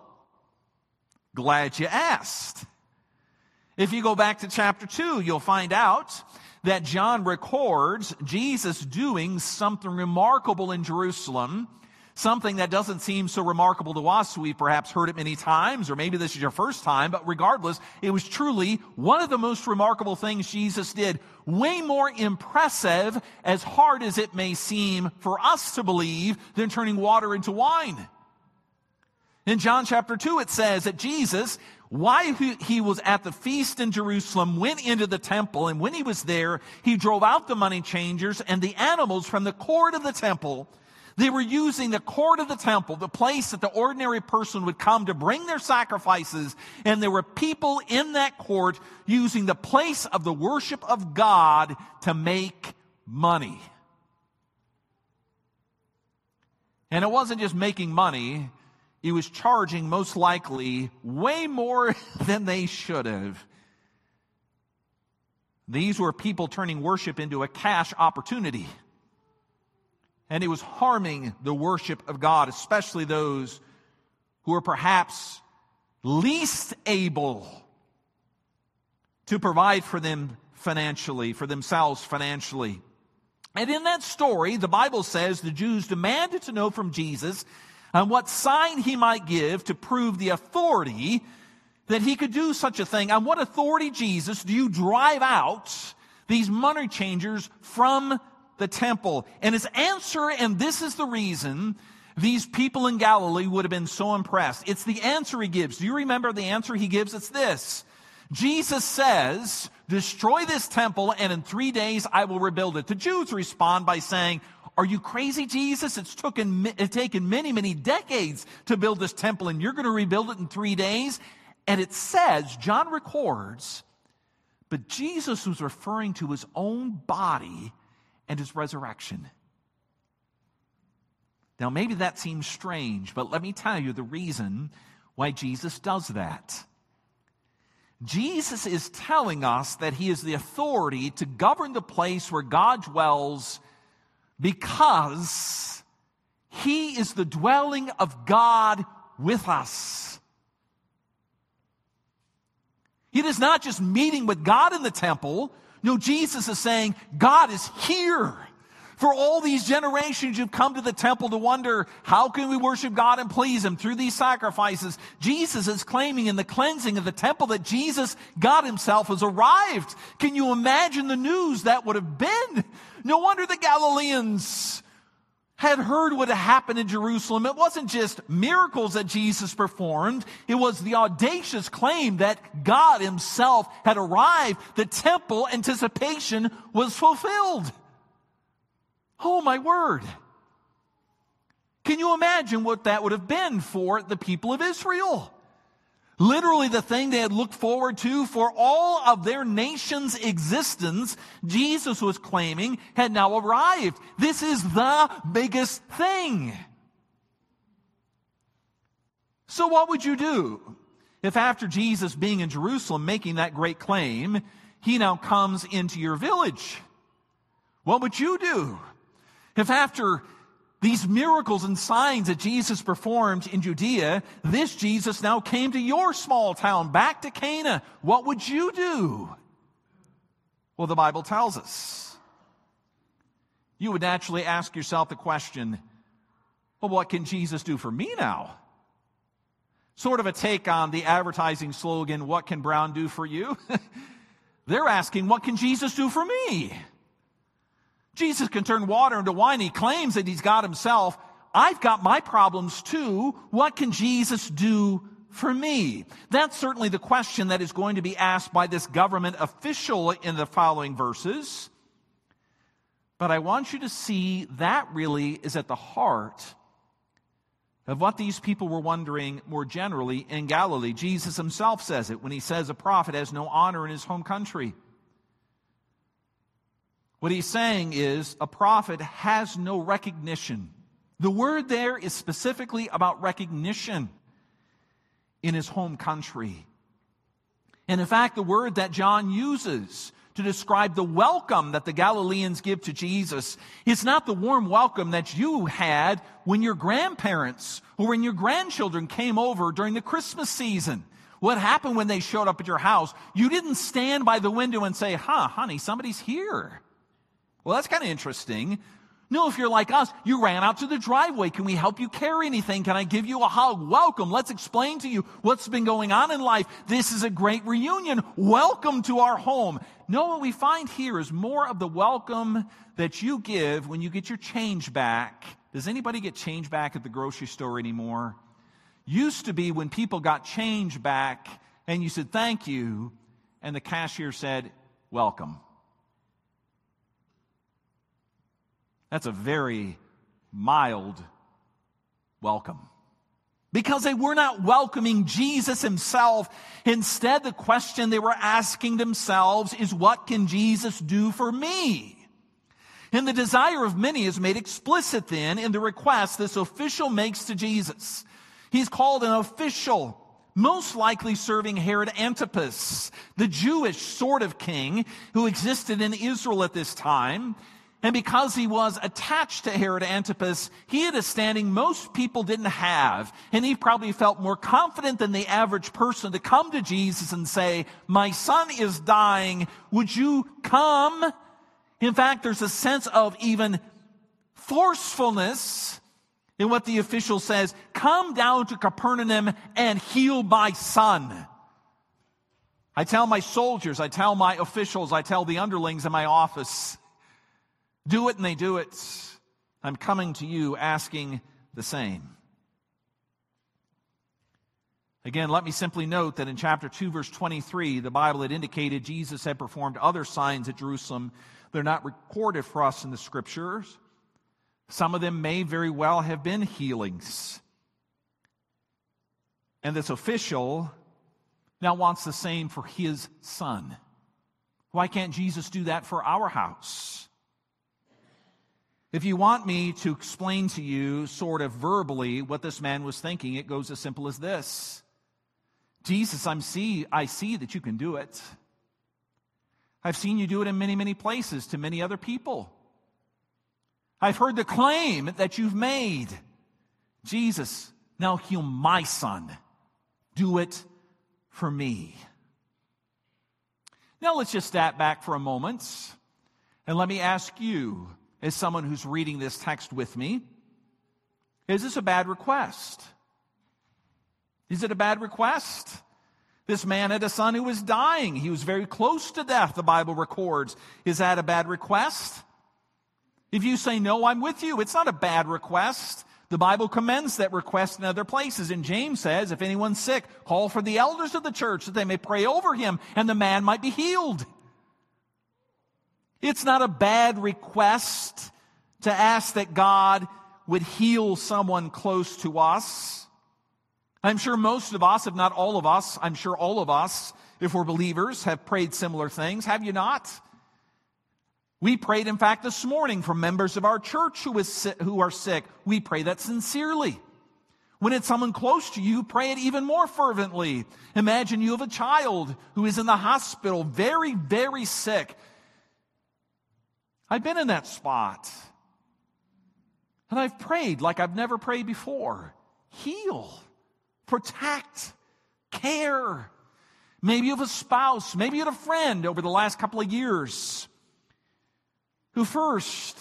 Glad you asked. If you go back to chapter 2, you'll find out that John records Jesus doing something remarkable in Jerusalem something that doesn't seem so remarkable to us. We've perhaps heard it many times, or maybe this is your first time, but regardless, it was truly one of the most remarkable things Jesus did. Way more impressive, as hard as it may seem for us to believe, than turning water into wine. In John chapter 2, it says that Jesus, while he was at the feast in Jerusalem, went into the temple, and when he was there, he drove out the money changers and the animals from the court of the temple they were using the court of the temple, the place that the ordinary person would come to bring their sacrifices. And there were people in that court using the place of the worship of God to make money. And it wasn't just making money, he was charging most likely way more than they should have. These were people turning worship into a cash opportunity and it was harming the worship of God, especially those who were perhaps least able to provide for them financially, for themselves financially. And in that story, the Bible says the Jews demanded to know from Jesus on what sign he might give to prove the authority that he could do such a thing. On what authority, Jesus, do you drive out these money changers from the temple. And his answer, and this is the reason these people in Galilee would have been so impressed. It's the answer he gives. Do you remember the answer he gives? It's this. Jesus says, destroy this temple and in three days I will rebuild it. The Jews respond by saying, are you crazy, Jesus? It's taken, it's taken many, many decades to build this temple and you're going to rebuild it in three days? And it says, John records, but Jesus was referring to his own body and his resurrection. Now, maybe that seems strange, but let me tell you the reason why Jesus does that. Jesus is telling us that he is the authority to govern the place where God dwells because he is the dwelling of God with us. Is not just meeting with God in the temple. No, Jesus is saying, God is here. For all these generations, you've come to the temple to wonder, how can we worship God and please Him through these sacrifices? Jesus is claiming in the cleansing of the temple that Jesus, God Himself, has arrived. Can you imagine the news that would have been? No wonder the Galileans had heard what had happened in Jerusalem. It wasn't just miracles that Jesus performed. It was the audacious claim that God himself had arrived. The temple anticipation was fulfilled. Oh my word. Can you imagine what that would have been for the people of Israel? Literally, the thing they had looked forward to for all of their nation's existence, Jesus was claiming had now arrived. This is the biggest thing. So, what would you do if, after Jesus being in Jerusalem making that great claim, he now comes into your village? What would you do? If after these miracles and signs that Jesus performed in Judea, this Jesus now came to your small town, back to Cana, what would you do? Well, the Bible tells us. You would naturally ask yourself the question, well, what can Jesus do for me now? Sort of a take on the advertising slogan, What can Brown do for you? They're asking, What can Jesus do for me? Jesus can turn water into wine. He claims that he's God himself. I've got my problems too. What can Jesus do for me? That's certainly the question that is going to be asked by this government official in the following verses. But I want you to see that really is at the heart of what these people were wondering more generally in Galilee. Jesus himself says it when he says a prophet has no honor in his home country. What he's saying is a prophet has no recognition. The word there is specifically about recognition in his home country. And in fact, the word that John uses to describe the welcome that the Galileans give to Jesus is not the warm welcome that you had when your grandparents or when your grandchildren came over during the Christmas season. What happened when they showed up at your house? You didn't stand by the window and say, huh, honey, somebody's here. Well, that's kind of interesting. No, if you're like us, you ran out to the driveway. Can we help you carry anything? Can I give you a hug? Welcome. Let's explain to you what's been going on in life. This is a great reunion. Welcome to our home. No, what we find here is more of the welcome that you give when you get your change back. Does anybody get change back at the grocery store anymore? Used to be when people got change back and you said thank you, and the cashier said, welcome. That's a very mild welcome. Because they were not welcoming Jesus himself. Instead, the question they were asking themselves is, what can Jesus do for me? And the desire of many is made explicit then in the request this official makes to Jesus. He's called an official, most likely serving Herod Antipas, the Jewish sort of king who existed in Israel at this time. And because he was attached to Herod Antipas, he had a standing most people didn't have. And he probably felt more confident than the average person to come to Jesus and say, my son is dying. Would you come? In fact, there's a sense of even forcefulness in what the official says, come down to Capernaum and heal my son. I tell my soldiers, I tell my officials, I tell the underlings in my office, do it and they do it. I'm coming to you asking the same. Again, let me simply note that in chapter 2, verse 23, the Bible had indicated Jesus had performed other signs at Jerusalem. They're not recorded for us in the scriptures. Some of them may very well have been healings. And this official now wants the same for his son. Why can't Jesus do that for our house? If you want me to explain to you, sort of verbally, what this man was thinking, it goes as simple as this Jesus, I'm see, I see that you can do it. I've seen you do it in many, many places to many other people. I've heard the claim that you've made. Jesus, now heal my son. Do it for me. Now let's just step back for a moment and let me ask you, as someone who's reading this text with me, is this a bad request? Is it a bad request? This man had a son who was dying. He was very close to death, the Bible records. Is that a bad request? If you say, no, I'm with you, it's not a bad request. The Bible commends that request in other places. And James says, if anyone's sick, call for the elders of the church that they may pray over him and the man might be healed. It's not a bad request to ask that God would heal someone close to us. I'm sure most of us, if not all of us, I'm sure all of us, if we're believers, have prayed similar things. Have you not? We prayed, in fact, this morning for members of our church who, is, who are sick. We pray that sincerely. When it's someone close to you, pray it even more fervently. Imagine you have a child who is in the hospital, very, very sick. I've been in that spot. And I've prayed like I've never prayed before. Heal, protect, care. Maybe you have a spouse, maybe you had a friend over the last couple of years who first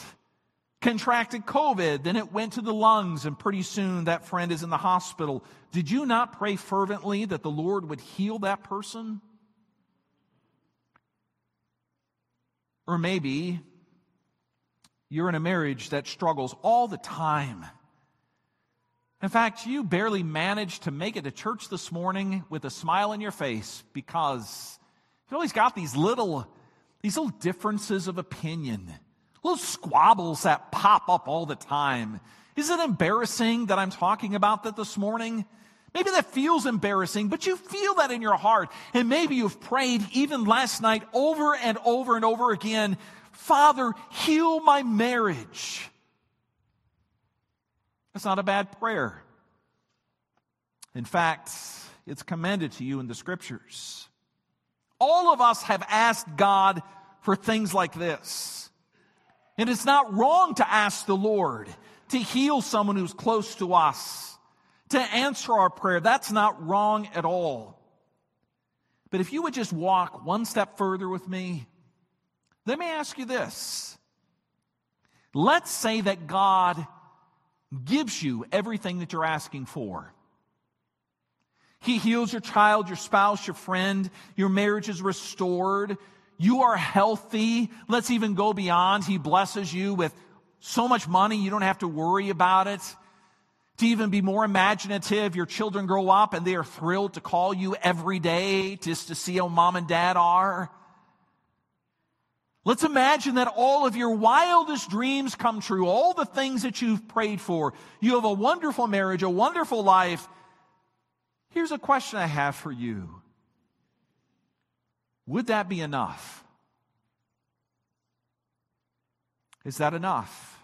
contracted COVID, then it went to the lungs, and pretty soon that friend is in the hospital. Did you not pray fervently that the Lord would heal that person? Or maybe you're in a marriage that struggles all the time. In fact, you barely managed to make it to church this morning with a smile on your face because you've always got these little these little differences of opinion, little squabbles that pop up all the time. Is it embarrassing that I'm talking about that this morning? Maybe that feels embarrassing, but you feel that in your heart. And maybe you've prayed even last night over and over and over again Father, heal my marriage. That's not a bad prayer. In fact, it's commended to you in the scriptures. All of us have asked God for things like this. And it's not wrong to ask the Lord to heal someone who's close to us, to answer our prayer. That's not wrong at all. But if you would just walk one step further with me, let me ask you this. Let's say that God gives you everything that you're asking for. He heals your child, your spouse, your friend. Your marriage is restored. You are healthy. Let's even go beyond. He blesses you with so much money, you don't have to worry about it. To even be more imaginative, your children grow up and they are thrilled to call you every day just to see how mom and dad are. Let's imagine that all of your wildest dreams come true, all the things that you've prayed for. You have a wonderful marriage, a wonderful life. Here's a question I have for you Would that be enough? Is that enough?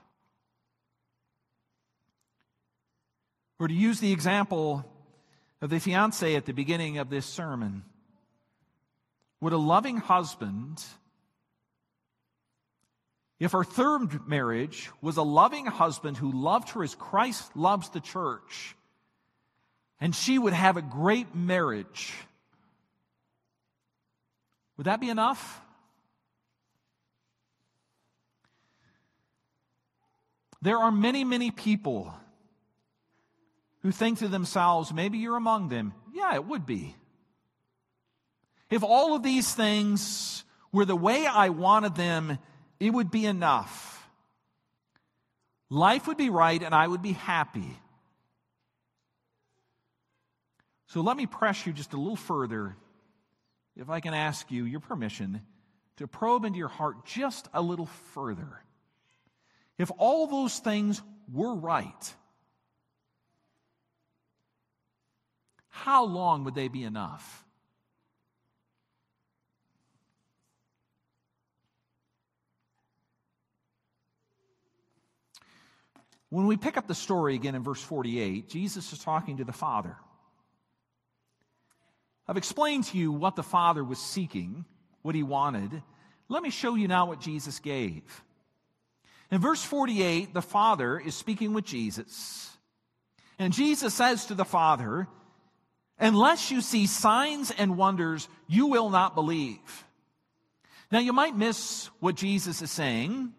Or to use the example of the fiance at the beginning of this sermon, would a loving husband if her third marriage was a loving husband who loved her as Christ loves the church, and she would have a great marriage, would that be enough? There are many, many people who think to themselves, maybe you're among them. Yeah, it would be. If all of these things were the way I wanted them, it would be enough. Life would be right and I would be happy. So let me press you just a little further, if I can ask you your permission, to probe into your heart just a little further. If all those things were right, how long would they be enough? When we pick up the story again in verse 48, Jesus is talking to the Father. I've explained to you what the Father was seeking, what he wanted. Let me show you now what Jesus gave. In verse 48, the Father is speaking with Jesus. And Jesus says to the Father, Unless you see signs and wonders, you will not believe. Now, you might miss what Jesus is saying.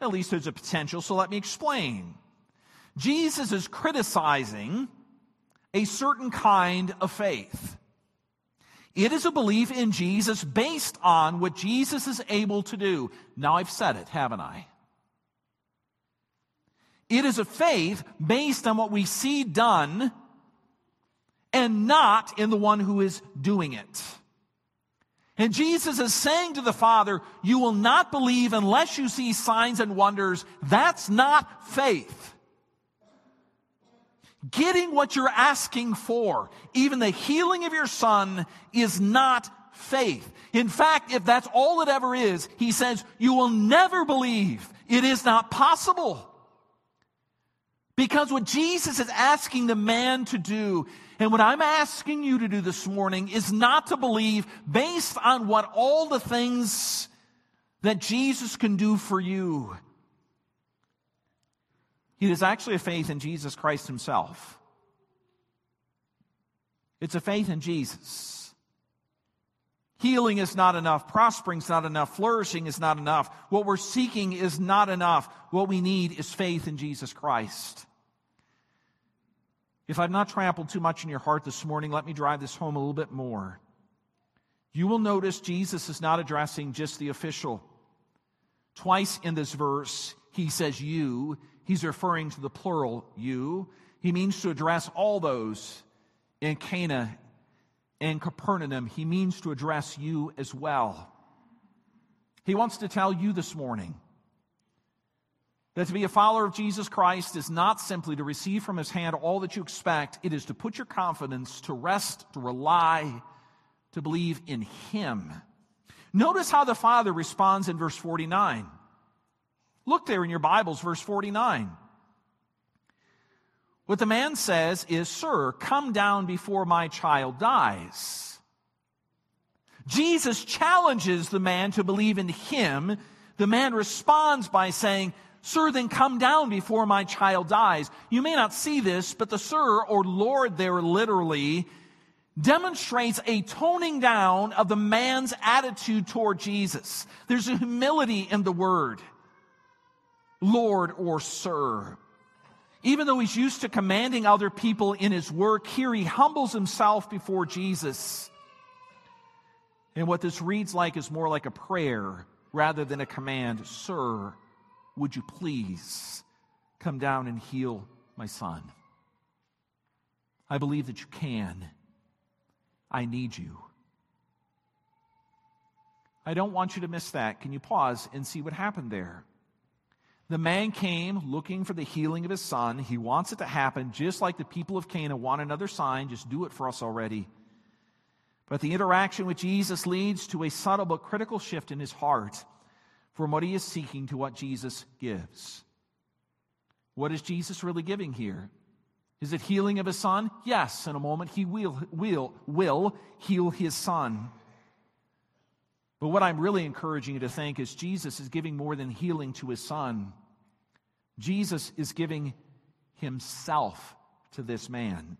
At least there's a potential, so let me explain. Jesus is criticizing a certain kind of faith. It is a belief in Jesus based on what Jesus is able to do. Now I've said it, haven't I? It is a faith based on what we see done and not in the one who is doing it. And Jesus is saying to the Father, You will not believe unless you see signs and wonders. That's not faith. Getting what you're asking for, even the healing of your son, is not faith. In fact, if that's all it ever is, he says, You will never believe. It is not possible. Because what Jesus is asking the man to do, and what I'm asking you to do this morning, is not to believe based on what all the things that Jesus can do for you. It is actually a faith in Jesus Christ Himself. It's a faith in Jesus. Healing is not enough. Prospering is not enough. Flourishing is not enough. What we're seeking is not enough. What we need is faith in Jesus Christ. If I've not trampled too much in your heart this morning, let me drive this home a little bit more. You will notice Jesus is not addressing just the official. Twice in this verse, he says you. He's referring to the plural you. He means to address all those in Cana and Capernaum. He means to address you as well. He wants to tell you this morning that to be a follower of Jesus Christ is not simply to receive from his hand all that you expect, it is to put your confidence, to rest, to rely, to believe in him. Notice how the Father responds in verse 49. Look there in your Bibles, verse 49. What the man says is, Sir, come down before my child dies. Jesus challenges the man to believe in him. The man responds by saying, Sir, then come down before my child dies. You may not see this, but the Sir or Lord there literally demonstrates a toning down of the man's attitude toward Jesus. There's a humility in the word. Lord or Sir. Even though he's used to commanding other people in his work, here he humbles himself before Jesus. And what this reads like is more like a prayer rather than a command. Sir, would you please come down and heal my son? I believe that you can. I need you. I don't want you to miss that. Can you pause and see what happened there? The man came looking for the healing of his son. He wants it to happen just like the people of Cana want another sign. Just do it for us already. But the interaction with Jesus leads to a subtle but critical shift in his heart from what he is seeking to what Jesus gives. What is Jesus really giving here? Is it healing of his son? Yes, in a moment he will, will, will heal his son. But what I'm really encouraging you to think is Jesus is giving more than healing to his son. Jesus is giving himself to this man.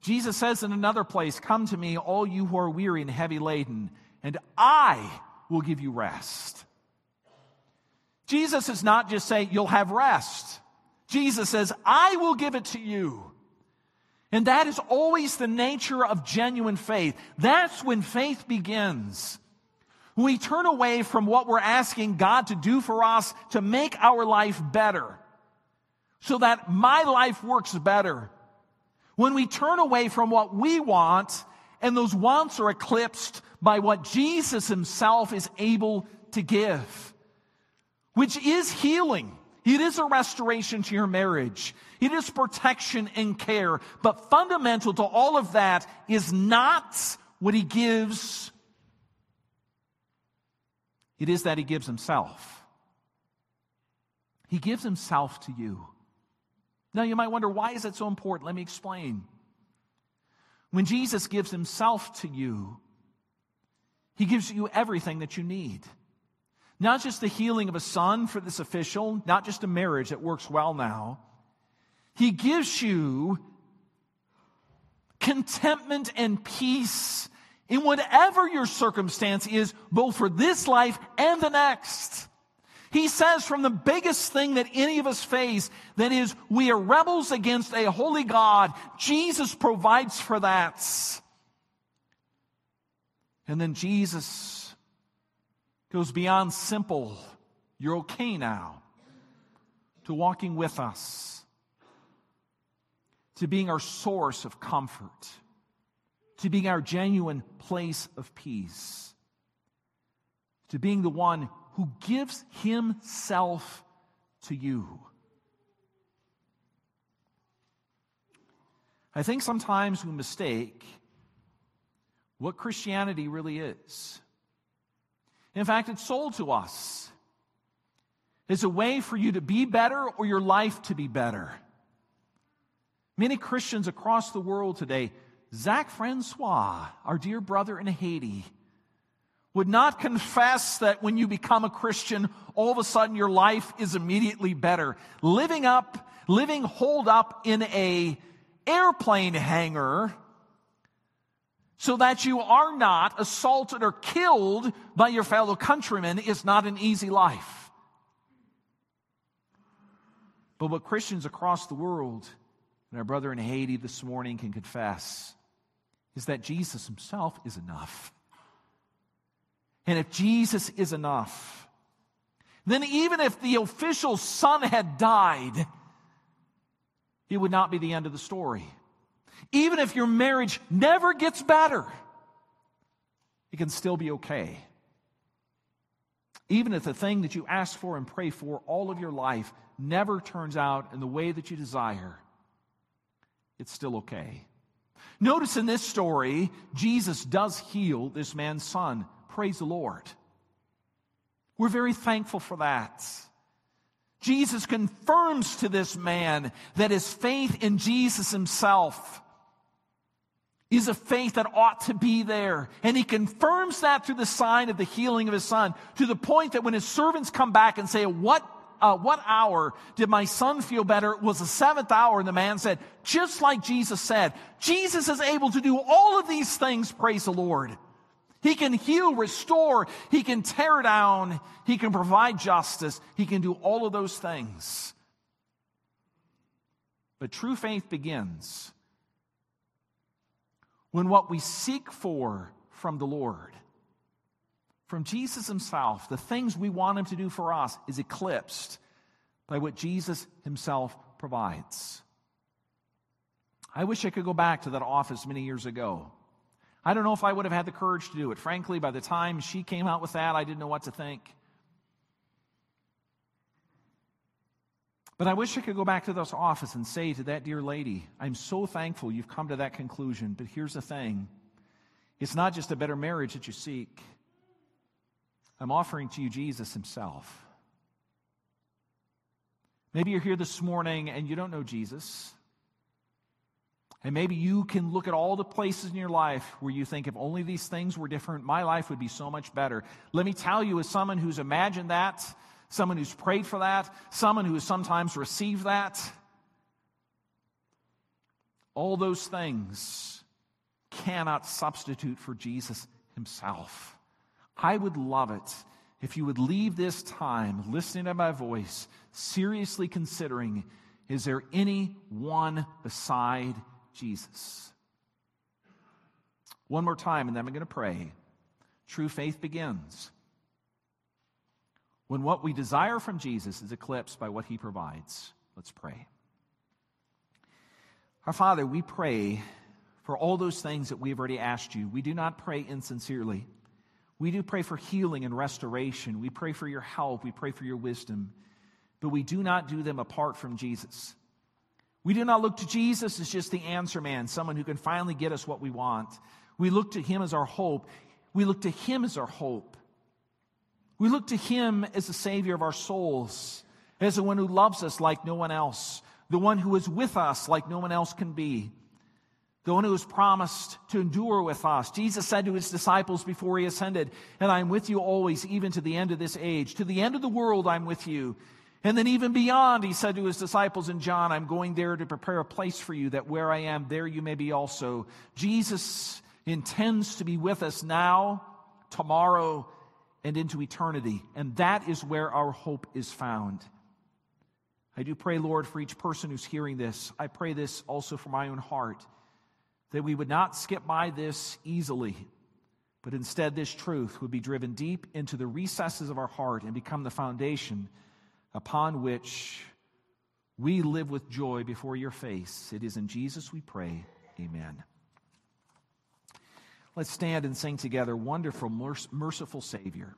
Jesus says in another place, Come to me, all you who are weary and heavy laden, and I will give you rest. Jesus is not just saying you'll have rest. Jesus says, I will give it to you. And that is always the nature of genuine faith. That's when faith begins. We turn away from what we're asking God to do for us to make our life better so that my life works better. When we turn away from what we want and those wants are eclipsed by what Jesus himself is able to give, which is healing. It is a restoration to your marriage. It is protection and care. But fundamental to all of that is not what he gives. It is that he gives himself. He gives himself to you. Now you might wonder, why is it so important? Let me explain. When Jesus gives himself to you, he gives you everything that you need. Not just the healing of a son for this official, not just a marriage that works well now. He gives you contentment and peace in whatever your circumstance is, both for this life and the next. He says from the biggest thing that any of us face, that is, we are rebels against a holy God. Jesus provides for that. And then Jesus goes beyond simple, you're okay now, to walking with us, to being our source of comfort, to being our genuine place of peace, to being the one who gives himself to you. I think sometimes we mistake what Christianity really is. In fact, it's sold to us as a way for you to be better or your life to be better. Many Christians across the world today, Zach Francois, our dear brother in Haiti, would not confess that when you become a Christian, all of a sudden your life is immediately better. Living up, living holed up in a airplane hangar so that you are not assaulted or killed by your fellow countrymen is not an easy life. But what Christians across the world and our brother in Haiti this morning can confess is that Jesus himself is enough. And if Jesus is enough, then even if the official son had died, it would not be the end of the story. Even if your marriage never gets better, it can still be okay. Even if the thing that you ask for and pray for all of your life never turns out in the way that you desire, it's still okay. Notice in this story, Jesus does heal this man's son. Praise the Lord. We're very thankful for that. Jesus confirms to this man that his faith in Jesus himself is a faith that ought to be there. And he confirms that through the sign of the healing of his son to the point that when his servants come back and say, what, uh, what hour did my son feel better? It was the seventh hour. And the man said, just like Jesus said, Jesus is able to do all of these things. Praise the Lord. He can heal, restore, he can tear down, he can provide justice, he can do all of those things. But true faith begins when what we seek for from the Lord, from Jesus himself, the things we want him to do for us, is eclipsed by what Jesus himself provides. I wish I could go back to that office many years ago I don't know if I would have had the courage to do it. Frankly, by the time she came out with that, I didn't know what to think. But I wish I could go back to this office and say to that dear lady, I'm so thankful you've come to that conclusion. But here's the thing it's not just a better marriage that you seek, I'm offering to you Jesus Himself. Maybe you're here this morning and you don't know Jesus. And maybe you can look at all the places in your life where you think if only these things were different, my life would be so much better. Let me tell you, as someone who's imagined that, someone who's prayed for that, someone who has sometimes received that, all those things cannot substitute for Jesus himself. I would love it if you would leave this time listening to my voice, seriously considering is there any one beside Jesus. One more time, and then I'm going to pray. True faith begins when what we desire from Jesus is eclipsed by what he provides. Let's pray. Our Father, we pray for all those things that we have already asked you. We do not pray insincerely. We do pray for healing and restoration. We pray for your help. We pray for your wisdom. But we do not do them apart from Jesus. We do not look to Jesus as just the answer man, someone who can finally get us what we want. We look to him as our hope. We look to him as our hope. We look to him as the Savior of our souls, as the one who loves us like no one else, the one who is with us like no one else can be, the one who has promised to endure with us. Jesus said to his disciples before he ascended, And I am with you always, even to the end of this age. To the end of the world, I'm with you. And then, even beyond, he said to his disciples in John, I'm going there to prepare a place for you, that where I am, there you may be also. Jesus intends to be with us now, tomorrow, and into eternity. And that is where our hope is found. I do pray, Lord, for each person who's hearing this. I pray this also for my own heart, that we would not skip by this easily, but instead this truth would be driven deep into the recesses of our heart and become the foundation upon which we live with joy before your face. It is in Jesus we pray. Amen. Let's stand and sing together, Wonderful, Merciful Savior.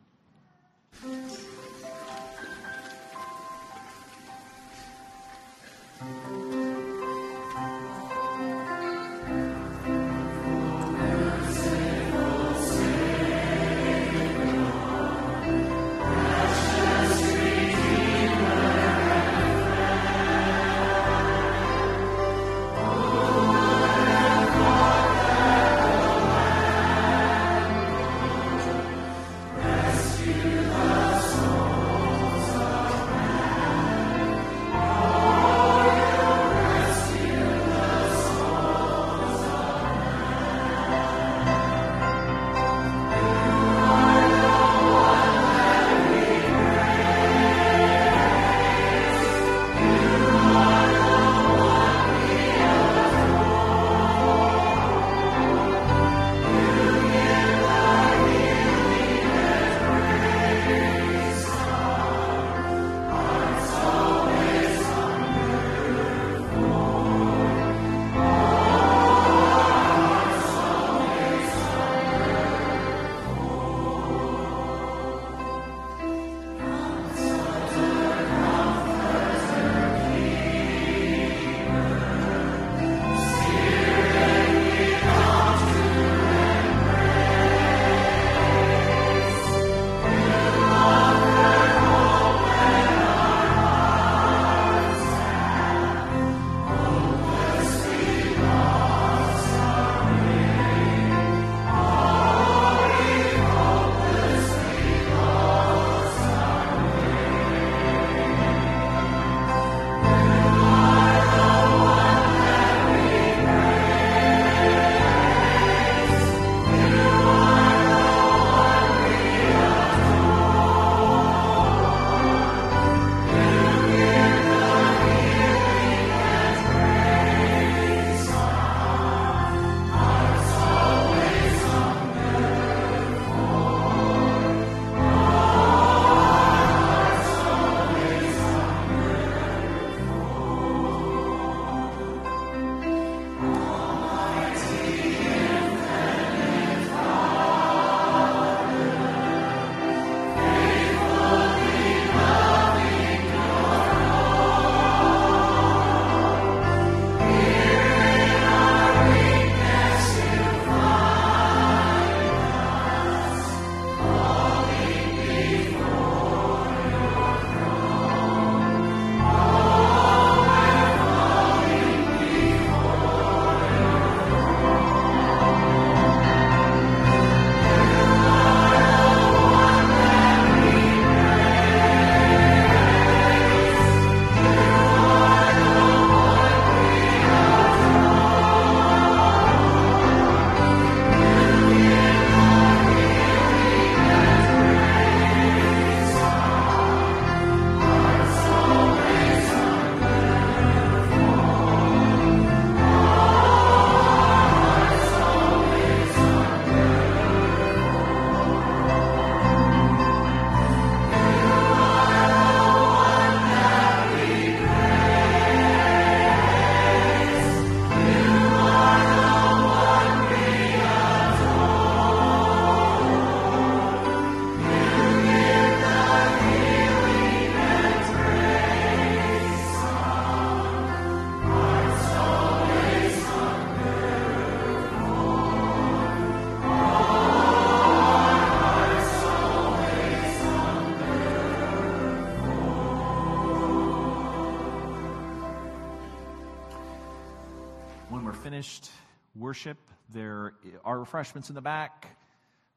finished worship, there are refreshments in the back.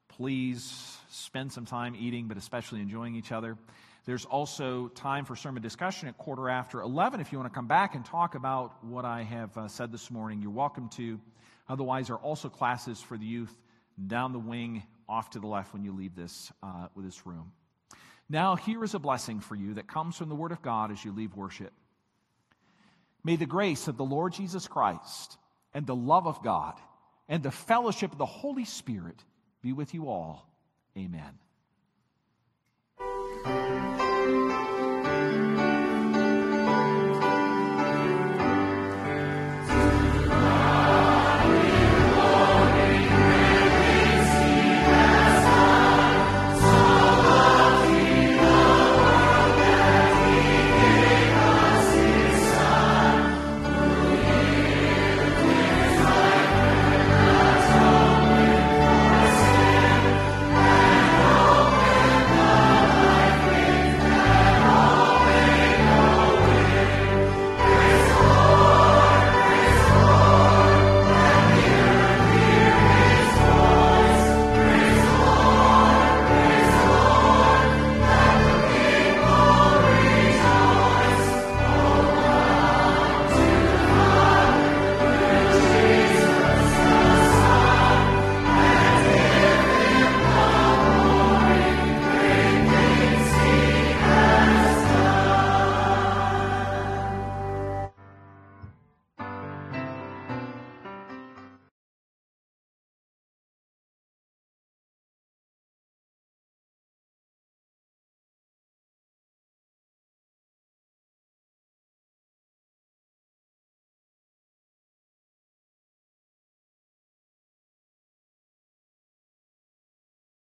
Please spend some time eating, but especially enjoying each other. There's also time for sermon discussion at quarter after 11 if you want to come back and talk about what I have uh, said this morning. You're welcome to. Otherwise, there are also classes for the youth down the wing off to the left when you leave this, uh, this room. Now, here is a blessing for you that comes from the Word of God as you leave worship. May the grace of the Lord Jesus Christ and the love of God and the fellowship of the Holy Spirit be with you all. Amen.